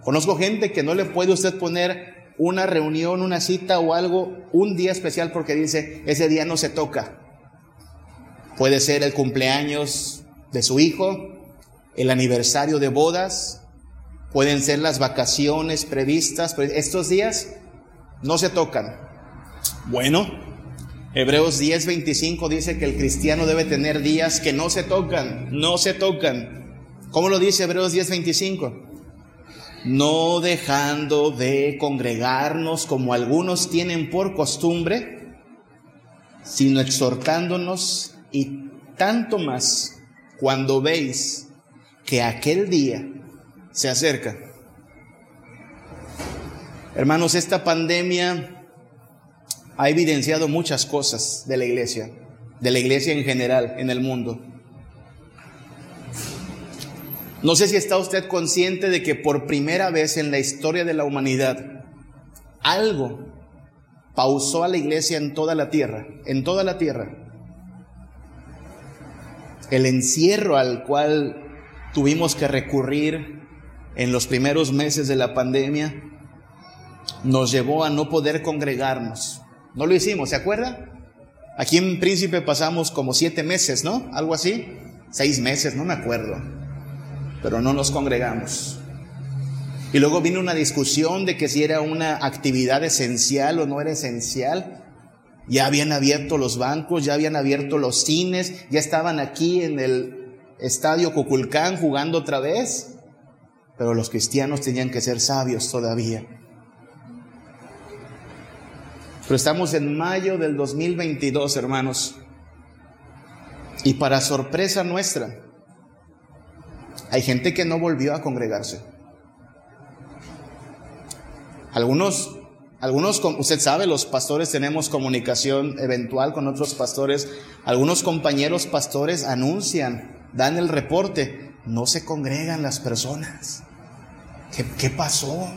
Conozco gente que no le puede usted poner una reunión, una cita o algo, un día especial porque dice, ese día no se toca. Puede ser el cumpleaños de su hijo, el aniversario de bodas, pueden ser las vacaciones previstas, estos días no se tocan. Bueno, Hebreos 10:25 dice que el cristiano debe tener días que no se tocan, no se tocan. ¿Cómo lo dice Hebreos 10:25? No dejando de congregarnos como algunos tienen por costumbre, sino exhortándonos y tanto más cuando veis que aquel día se acerca. Hermanos, esta pandemia ha evidenciado muchas cosas de la iglesia, de la iglesia en general en el mundo. No sé si está usted consciente de que por primera vez en la historia de la humanidad algo pausó a la iglesia en toda la tierra, en toda la tierra. El encierro al cual tuvimos que recurrir en los primeros meses de la pandemia nos llevó a no poder congregarnos. No lo hicimos, ¿se acuerda? Aquí en Príncipe pasamos como siete meses, ¿no? Algo así. Seis meses, no me acuerdo. Pero no nos congregamos. Y luego vino una discusión de que si era una actividad esencial o no era esencial. Ya habían abierto los bancos, ya habían abierto los cines, ya estaban aquí en el estadio Cuculcán jugando otra vez. Pero los cristianos tenían que ser sabios todavía. Pero estamos en mayo del 2022, hermanos. Y para sorpresa nuestra, Hay gente que no volvió a congregarse. Algunos, algunos, usted sabe, los pastores tenemos comunicación eventual con otros pastores. Algunos compañeros pastores anuncian, dan el reporte, no se congregan las personas. ¿Qué, qué pasó?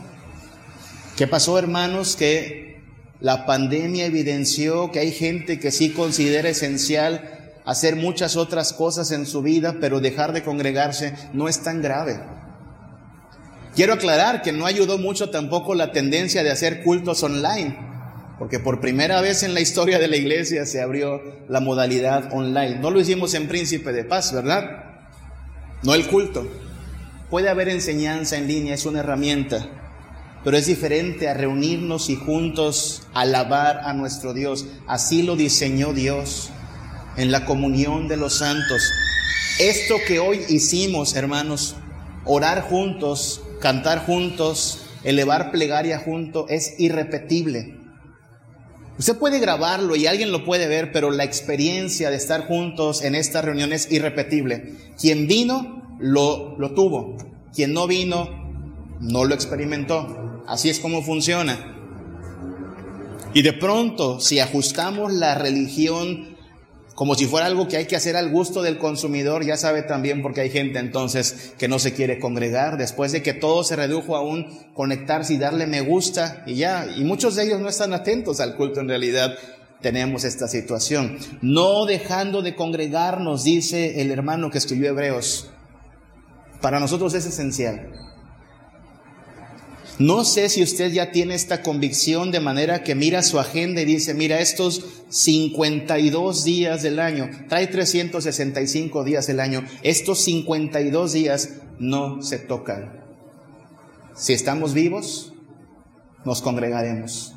¿Qué pasó, hermanos? Que la pandemia evidenció que hay gente que sí considera esencial hacer muchas otras cosas en su vida, pero dejar de congregarse no es tan grave. Quiero aclarar que no ayudó mucho tampoco la tendencia de hacer cultos online, porque por primera vez en la historia de la iglesia se abrió la modalidad online. No lo hicimos en Príncipe de Paz, ¿verdad? No el culto. Puede haber enseñanza en línea, es una herramienta, pero es diferente a reunirnos y juntos alabar a nuestro Dios. Así lo diseñó Dios en la comunión de los santos. Esto que hoy hicimos, hermanos, orar juntos, cantar juntos, elevar plegaria junto, es irrepetible. Usted puede grabarlo y alguien lo puede ver, pero la experiencia de estar juntos en esta reunión es irrepetible. Quien vino, lo, lo tuvo. Quien no vino, no lo experimentó. Así es como funciona. Y de pronto, si ajustamos la religión como si fuera algo que hay que hacer al gusto del consumidor, ya sabe también porque hay gente entonces que no se quiere congregar, después de que todo se redujo a un conectarse y darle me gusta y ya, y muchos de ellos no están atentos al culto en realidad. Tenemos esta situación. No dejando de congregarnos, dice el hermano que escribió Hebreos. Para nosotros es esencial. No sé si usted ya tiene esta convicción de manera que mira su agenda y dice, mira, estos 52 días del año, trae 365 días del año, estos 52 días no se tocan. Si estamos vivos, nos congregaremos.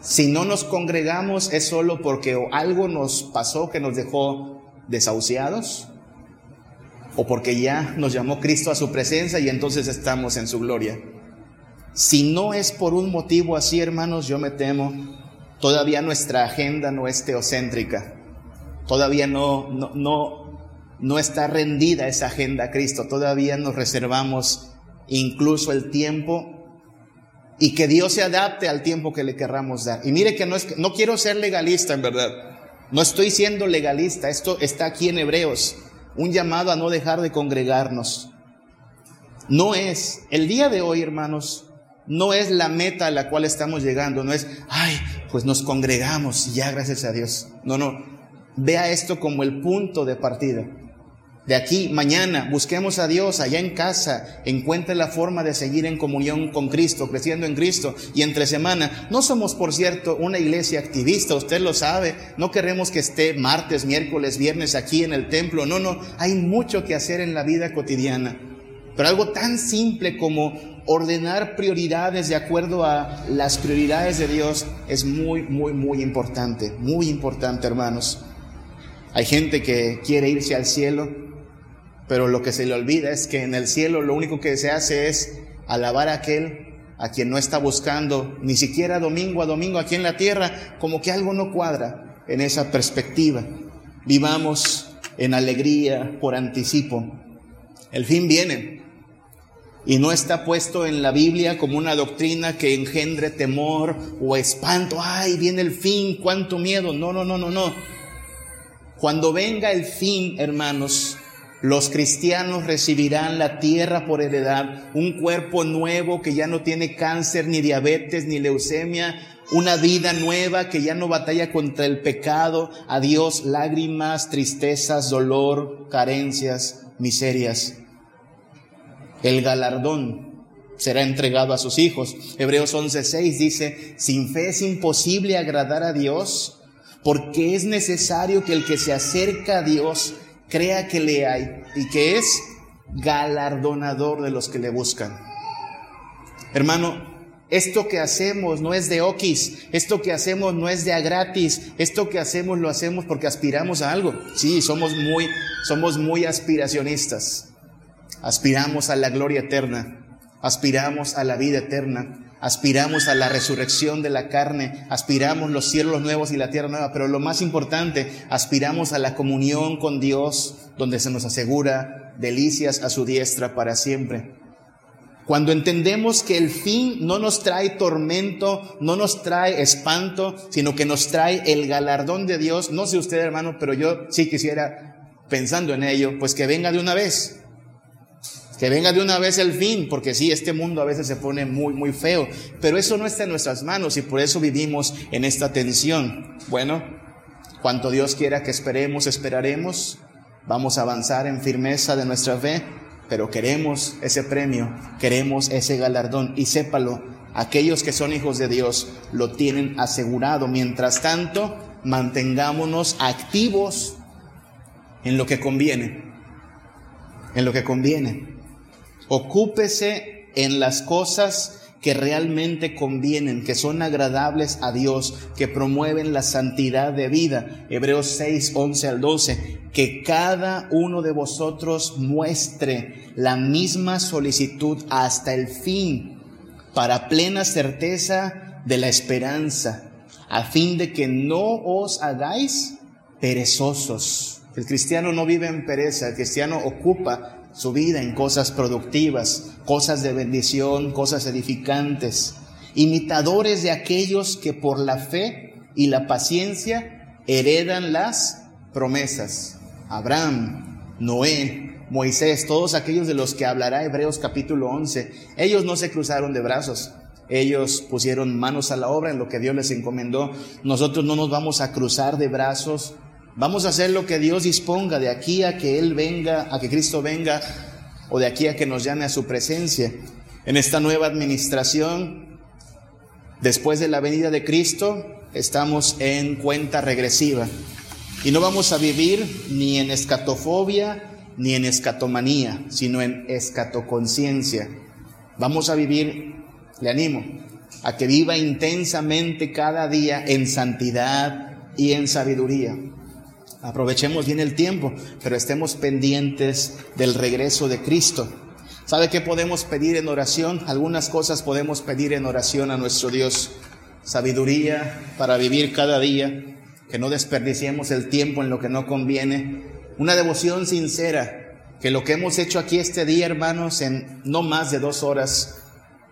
Si no nos congregamos es solo porque algo nos pasó que nos dejó desahuciados o porque ya nos llamó Cristo a su presencia y entonces estamos en su gloria. Si no es por un motivo así, hermanos, yo me temo, todavía nuestra agenda no es teocéntrica, todavía no, no, no, no está rendida esa agenda a Cristo, todavía nos reservamos incluso el tiempo y que Dios se adapte al tiempo que le querramos dar. Y mire que no, es, no quiero ser legalista en verdad, no estoy siendo legalista, esto está aquí en Hebreos un llamado a no dejar de congregarnos. No es, el día de hoy, hermanos, no es la meta a la cual estamos llegando, no es, ay, pues nos congregamos y ya, gracias a Dios. No, no, vea esto como el punto de partida de aquí, mañana, busquemos a Dios allá en casa, encuentre la forma de seguir en comunión con Cristo, creciendo en Cristo. Y entre semana, no somos, por cierto, una iglesia activista, usted lo sabe, no queremos que esté martes, miércoles, viernes aquí en el templo, no, no, hay mucho que hacer en la vida cotidiana. Pero algo tan simple como ordenar prioridades de acuerdo a las prioridades de Dios es muy, muy, muy importante, muy importante, hermanos. Hay gente que quiere irse al cielo, pero lo que se le olvida es que en el cielo lo único que se hace es alabar a aquel a quien no está buscando ni siquiera domingo a domingo aquí en la tierra, como que algo no cuadra en esa perspectiva. Vivamos en alegría por anticipo. El fin viene y no está puesto en la Biblia como una doctrina que engendre temor o espanto. Ay, viene el fin, cuánto miedo. No, no, no, no, no. Cuando venga el fin, hermanos, los cristianos recibirán la tierra por heredad, un cuerpo nuevo que ya no tiene cáncer, ni diabetes, ni leucemia, una vida nueva que ya no batalla contra el pecado, adiós lágrimas, tristezas, dolor, carencias, miserias. El galardón será entregado a sus hijos. Hebreos 11:6 dice, sin fe es imposible agradar a Dios, porque es necesario que el que se acerca a Dios crea que le hay y que es galardonador de los que le buscan. Hermano, esto que hacemos no es de okis, esto que hacemos no es de a gratis, esto que hacemos lo hacemos porque aspiramos a algo. Sí, somos muy, somos muy aspiracionistas. Aspiramos a la gloria eterna, aspiramos a la vida eterna, aspiramos a la resurrección de la carne, aspiramos los cielos nuevos y la tierra nueva, pero lo más importante, aspiramos a la comunión con Dios, donde se nos asegura delicias a su diestra para siempre. Cuando entendemos que el fin no nos trae tormento, no nos trae espanto, sino que nos trae el galardón de Dios, no sé usted hermano, pero yo sí quisiera, pensando en ello, pues que venga de una vez. Que venga de una vez el fin, porque sí, este mundo a veces se pone muy, muy feo, pero eso no está en nuestras manos y por eso vivimos en esta tensión. Bueno, cuanto Dios quiera que esperemos, esperaremos, vamos a avanzar en firmeza de nuestra fe pero queremos ese premio, queremos ese galardón y sépalo, aquellos que son hijos de Dios lo tienen asegurado. Mientras tanto, mantengámonos activos en lo que conviene, en lo que conviene. Ocúpese en las cosas que realmente convienen, que son agradables a Dios, que promueven la santidad de vida. Hebreos 6, 11 al 12. Que cada uno de vosotros muestre la misma solicitud hasta el fin, para plena certeza de la esperanza, a fin de que no os hagáis perezosos. El cristiano no vive en pereza, el cristiano ocupa su vida en cosas productivas, cosas de bendición, cosas edificantes, imitadores de aquellos que por la fe y la paciencia heredan las promesas. Abraham, Noé, Moisés, todos aquellos de los que hablará Hebreos capítulo 11, ellos no se cruzaron de brazos. Ellos pusieron manos a la obra en lo que Dios les encomendó. Nosotros no nos vamos a cruzar de brazos Vamos a hacer lo que Dios disponga de aquí a que Él venga, a que Cristo venga, o de aquí a que nos llame a su presencia. En esta nueva administración, después de la venida de Cristo, estamos en cuenta regresiva. Y no vamos a vivir ni en escatofobia ni en escatomanía, sino en escatoconciencia. Vamos a vivir, le animo, a que viva intensamente cada día en santidad y en sabiduría. Aprovechemos bien el tiempo, pero estemos pendientes del regreso de Cristo. ¿Sabe qué podemos pedir en oración? Algunas cosas podemos pedir en oración a nuestro Dios. Sabiduría para vivir cada día, que no desperdiciemos el tiempo en lo que no conviene. Una devoción sincera, que lo que hemos hecho aquí este día, hermanos, en no más de dos horas,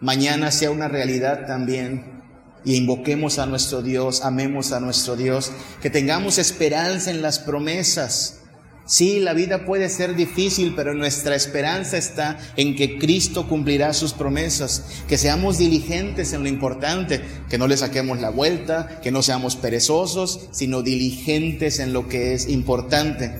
mañana sea una realidad también y invoquemos a nuestro Dios, amemos a nuestro Dios, que tengamos esperanza en las promesas. Sí, la vida puede ser difícil, pero nuestra esperanza está en que Cristo cumplirá sus promesas, que seamos diligentes en lo importante, que no le saquemos la vuelta, que no seamos perezosos, sino diligentes en lo que es importante.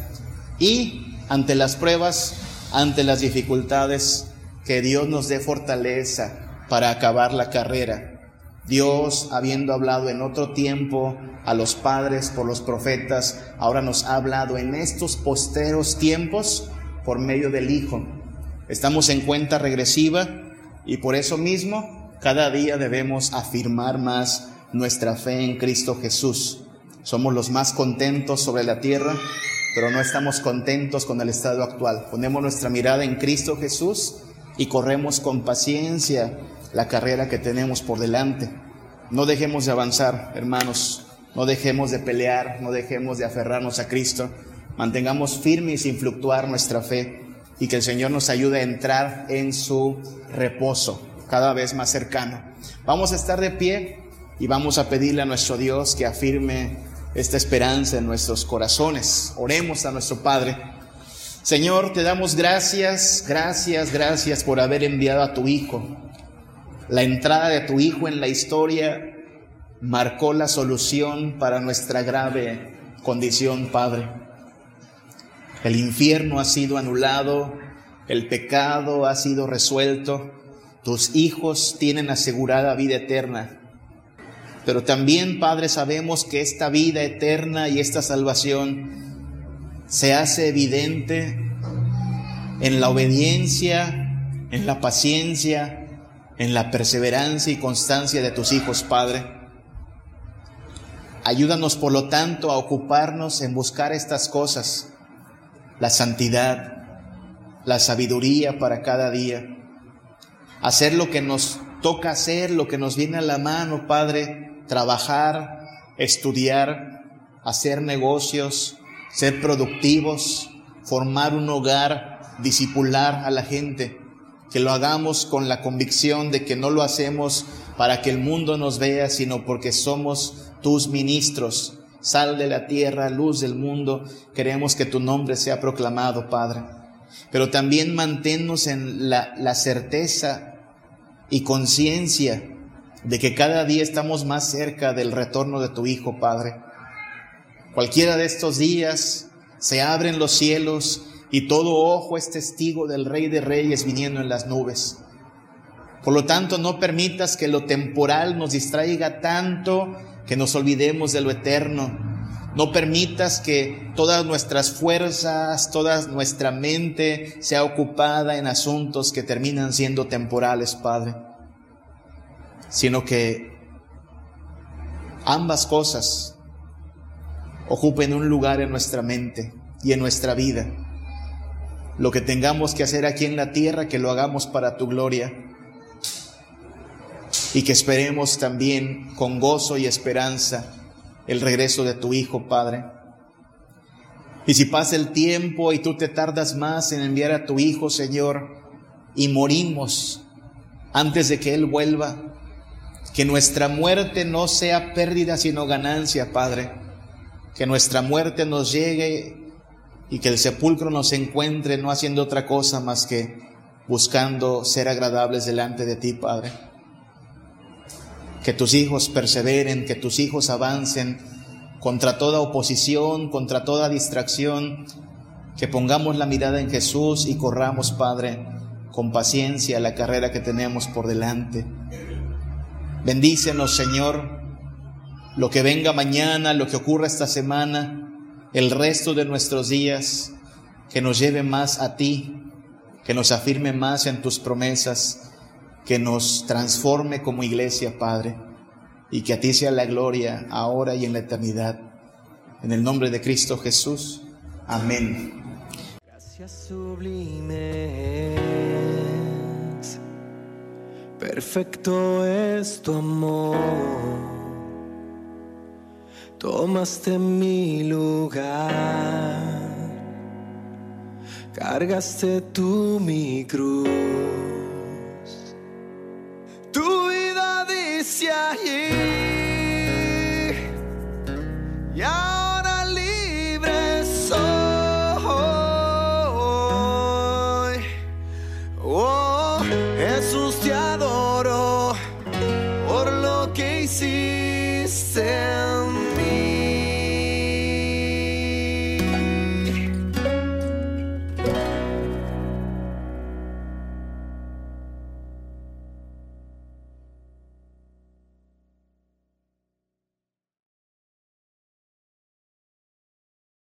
Y ante las pruebas, ante las dificultades, que Dios nos dé fortaleza para acabar la carrera Dios, habiendo hablado en otro tiempo a los padres por los profetas, ahora nos ha hablado en estos posteros tiempos por medio del Hijo. Estamos en cuenta regresiva y por eso mismo cada día debemos afirmar más nuestra fe en Cristo Jesús. Somos los más contentos sobre la tierra, pero no estamos contentos con el estado actual. Ponemos nuestra mirada en Cristo Jesús y corremos con paciencia la carrera que tenemos por delante. No dejemos de avanzar, hermanos, no dejemos de pelear, no dejemos de aferrarnos a Cristo, mantengamos firme y sin fluctuar nuestra fe y que el Señor nos ayude a entrar en su reposo cada vez más cercano. Vamos a estar de pie y vamos a pedirle a nuestro Dios que afirme esta esperanza en nuestros corazones. Oremos a nuestro Padre. Señor, te damos gracias, gracias, gracias por haber enviado a tu Hijo la entrada de tu Hijo en la historia marcó la solución para nuestra grave condición, Padre. El infierno ha sido anulado, el pecado ha sido resuelto, tus hijos tienen asegurada vida eterna. Pero también, Padre, sabemos que esta vida eterna y esta salvación se hace evidente en la obediencia, en la paciencia, en la perseverancia y constancia de tus hijos, Padre. Ayúdanos, por lo tanto, a ocuparnos en buscar estas cosas, la santidad, la sabiduría para cada día, hacer lo que nos toca hacer, lo que nos viene a la mano, Padre, trabajar, estudiar, hacer negocios, ser productivos, formar un hogar disipular a la gente, que lo hagamos con la convicción de que no lo hacemos para que el mundo nos vea, sino porque somos tus ministros, sal de la tierra, luz del mundo. Queremos que tu nombre sea proclamado, Padre. Pero también manténnos en la, la certeza y conciencia de que cada día estamos más cerca del retorno de tu Hijo, Padre. Cualquiera de estos días se abren los cielos y todo ojo es testigo del Rey de Reyes viniendo en las nubes. Por lo tanto, no permitas que lo temporal nos distraiga tanto que nos olvidemos de lo eterno. No permitas que todas nuestras fuerzas, toda nuestra mente sea ocupada en asuntos que terminan siendo temporales, Padre. Sino que ambas cosas ocupen un lugar en nuestra mente y en nuestra vida. Lo que tengamos que hacer aquí en la tierra, que lo hagamos para tu gloria y que esperemos también con gozo y esperanza el regreso de tu Hijo, Padre. Y si pasa el tiempo y tú te tardas más en enviar a tu Hijo, Señor, y morimos antes de que Él vuelva, que nuestra muerte no sea pérdida sino ganancia, Padre. Que nuestra muerte nos llegue y que el sepulcro nos encuentre no haciendo otra cosa más que buscando ser agradables delante de ti, Padre. Que tus hijos perseveren, que tus hijos avancen contra toda oposición, contra toda distracción, que pongamos la mirada en Jesús y corramos, Padre, con paciencia la carrera que tenemos por delante. Bendícenos, Señor, lo que venga mañana, lo que ocurra esta semana, el resto de nuestros días, que nos lleve más a ti, que nos afirme más en tus promesas que nos transforme como iglesia, Padre, y que a ti sea la gloria ahora y en la eternidad. En el nombre de Cristo Jesús. Amén. Gracias sublimes, perfecto es tu amor. Tomaste mi lugar, cargaste tú mi cruz. Y ahora libre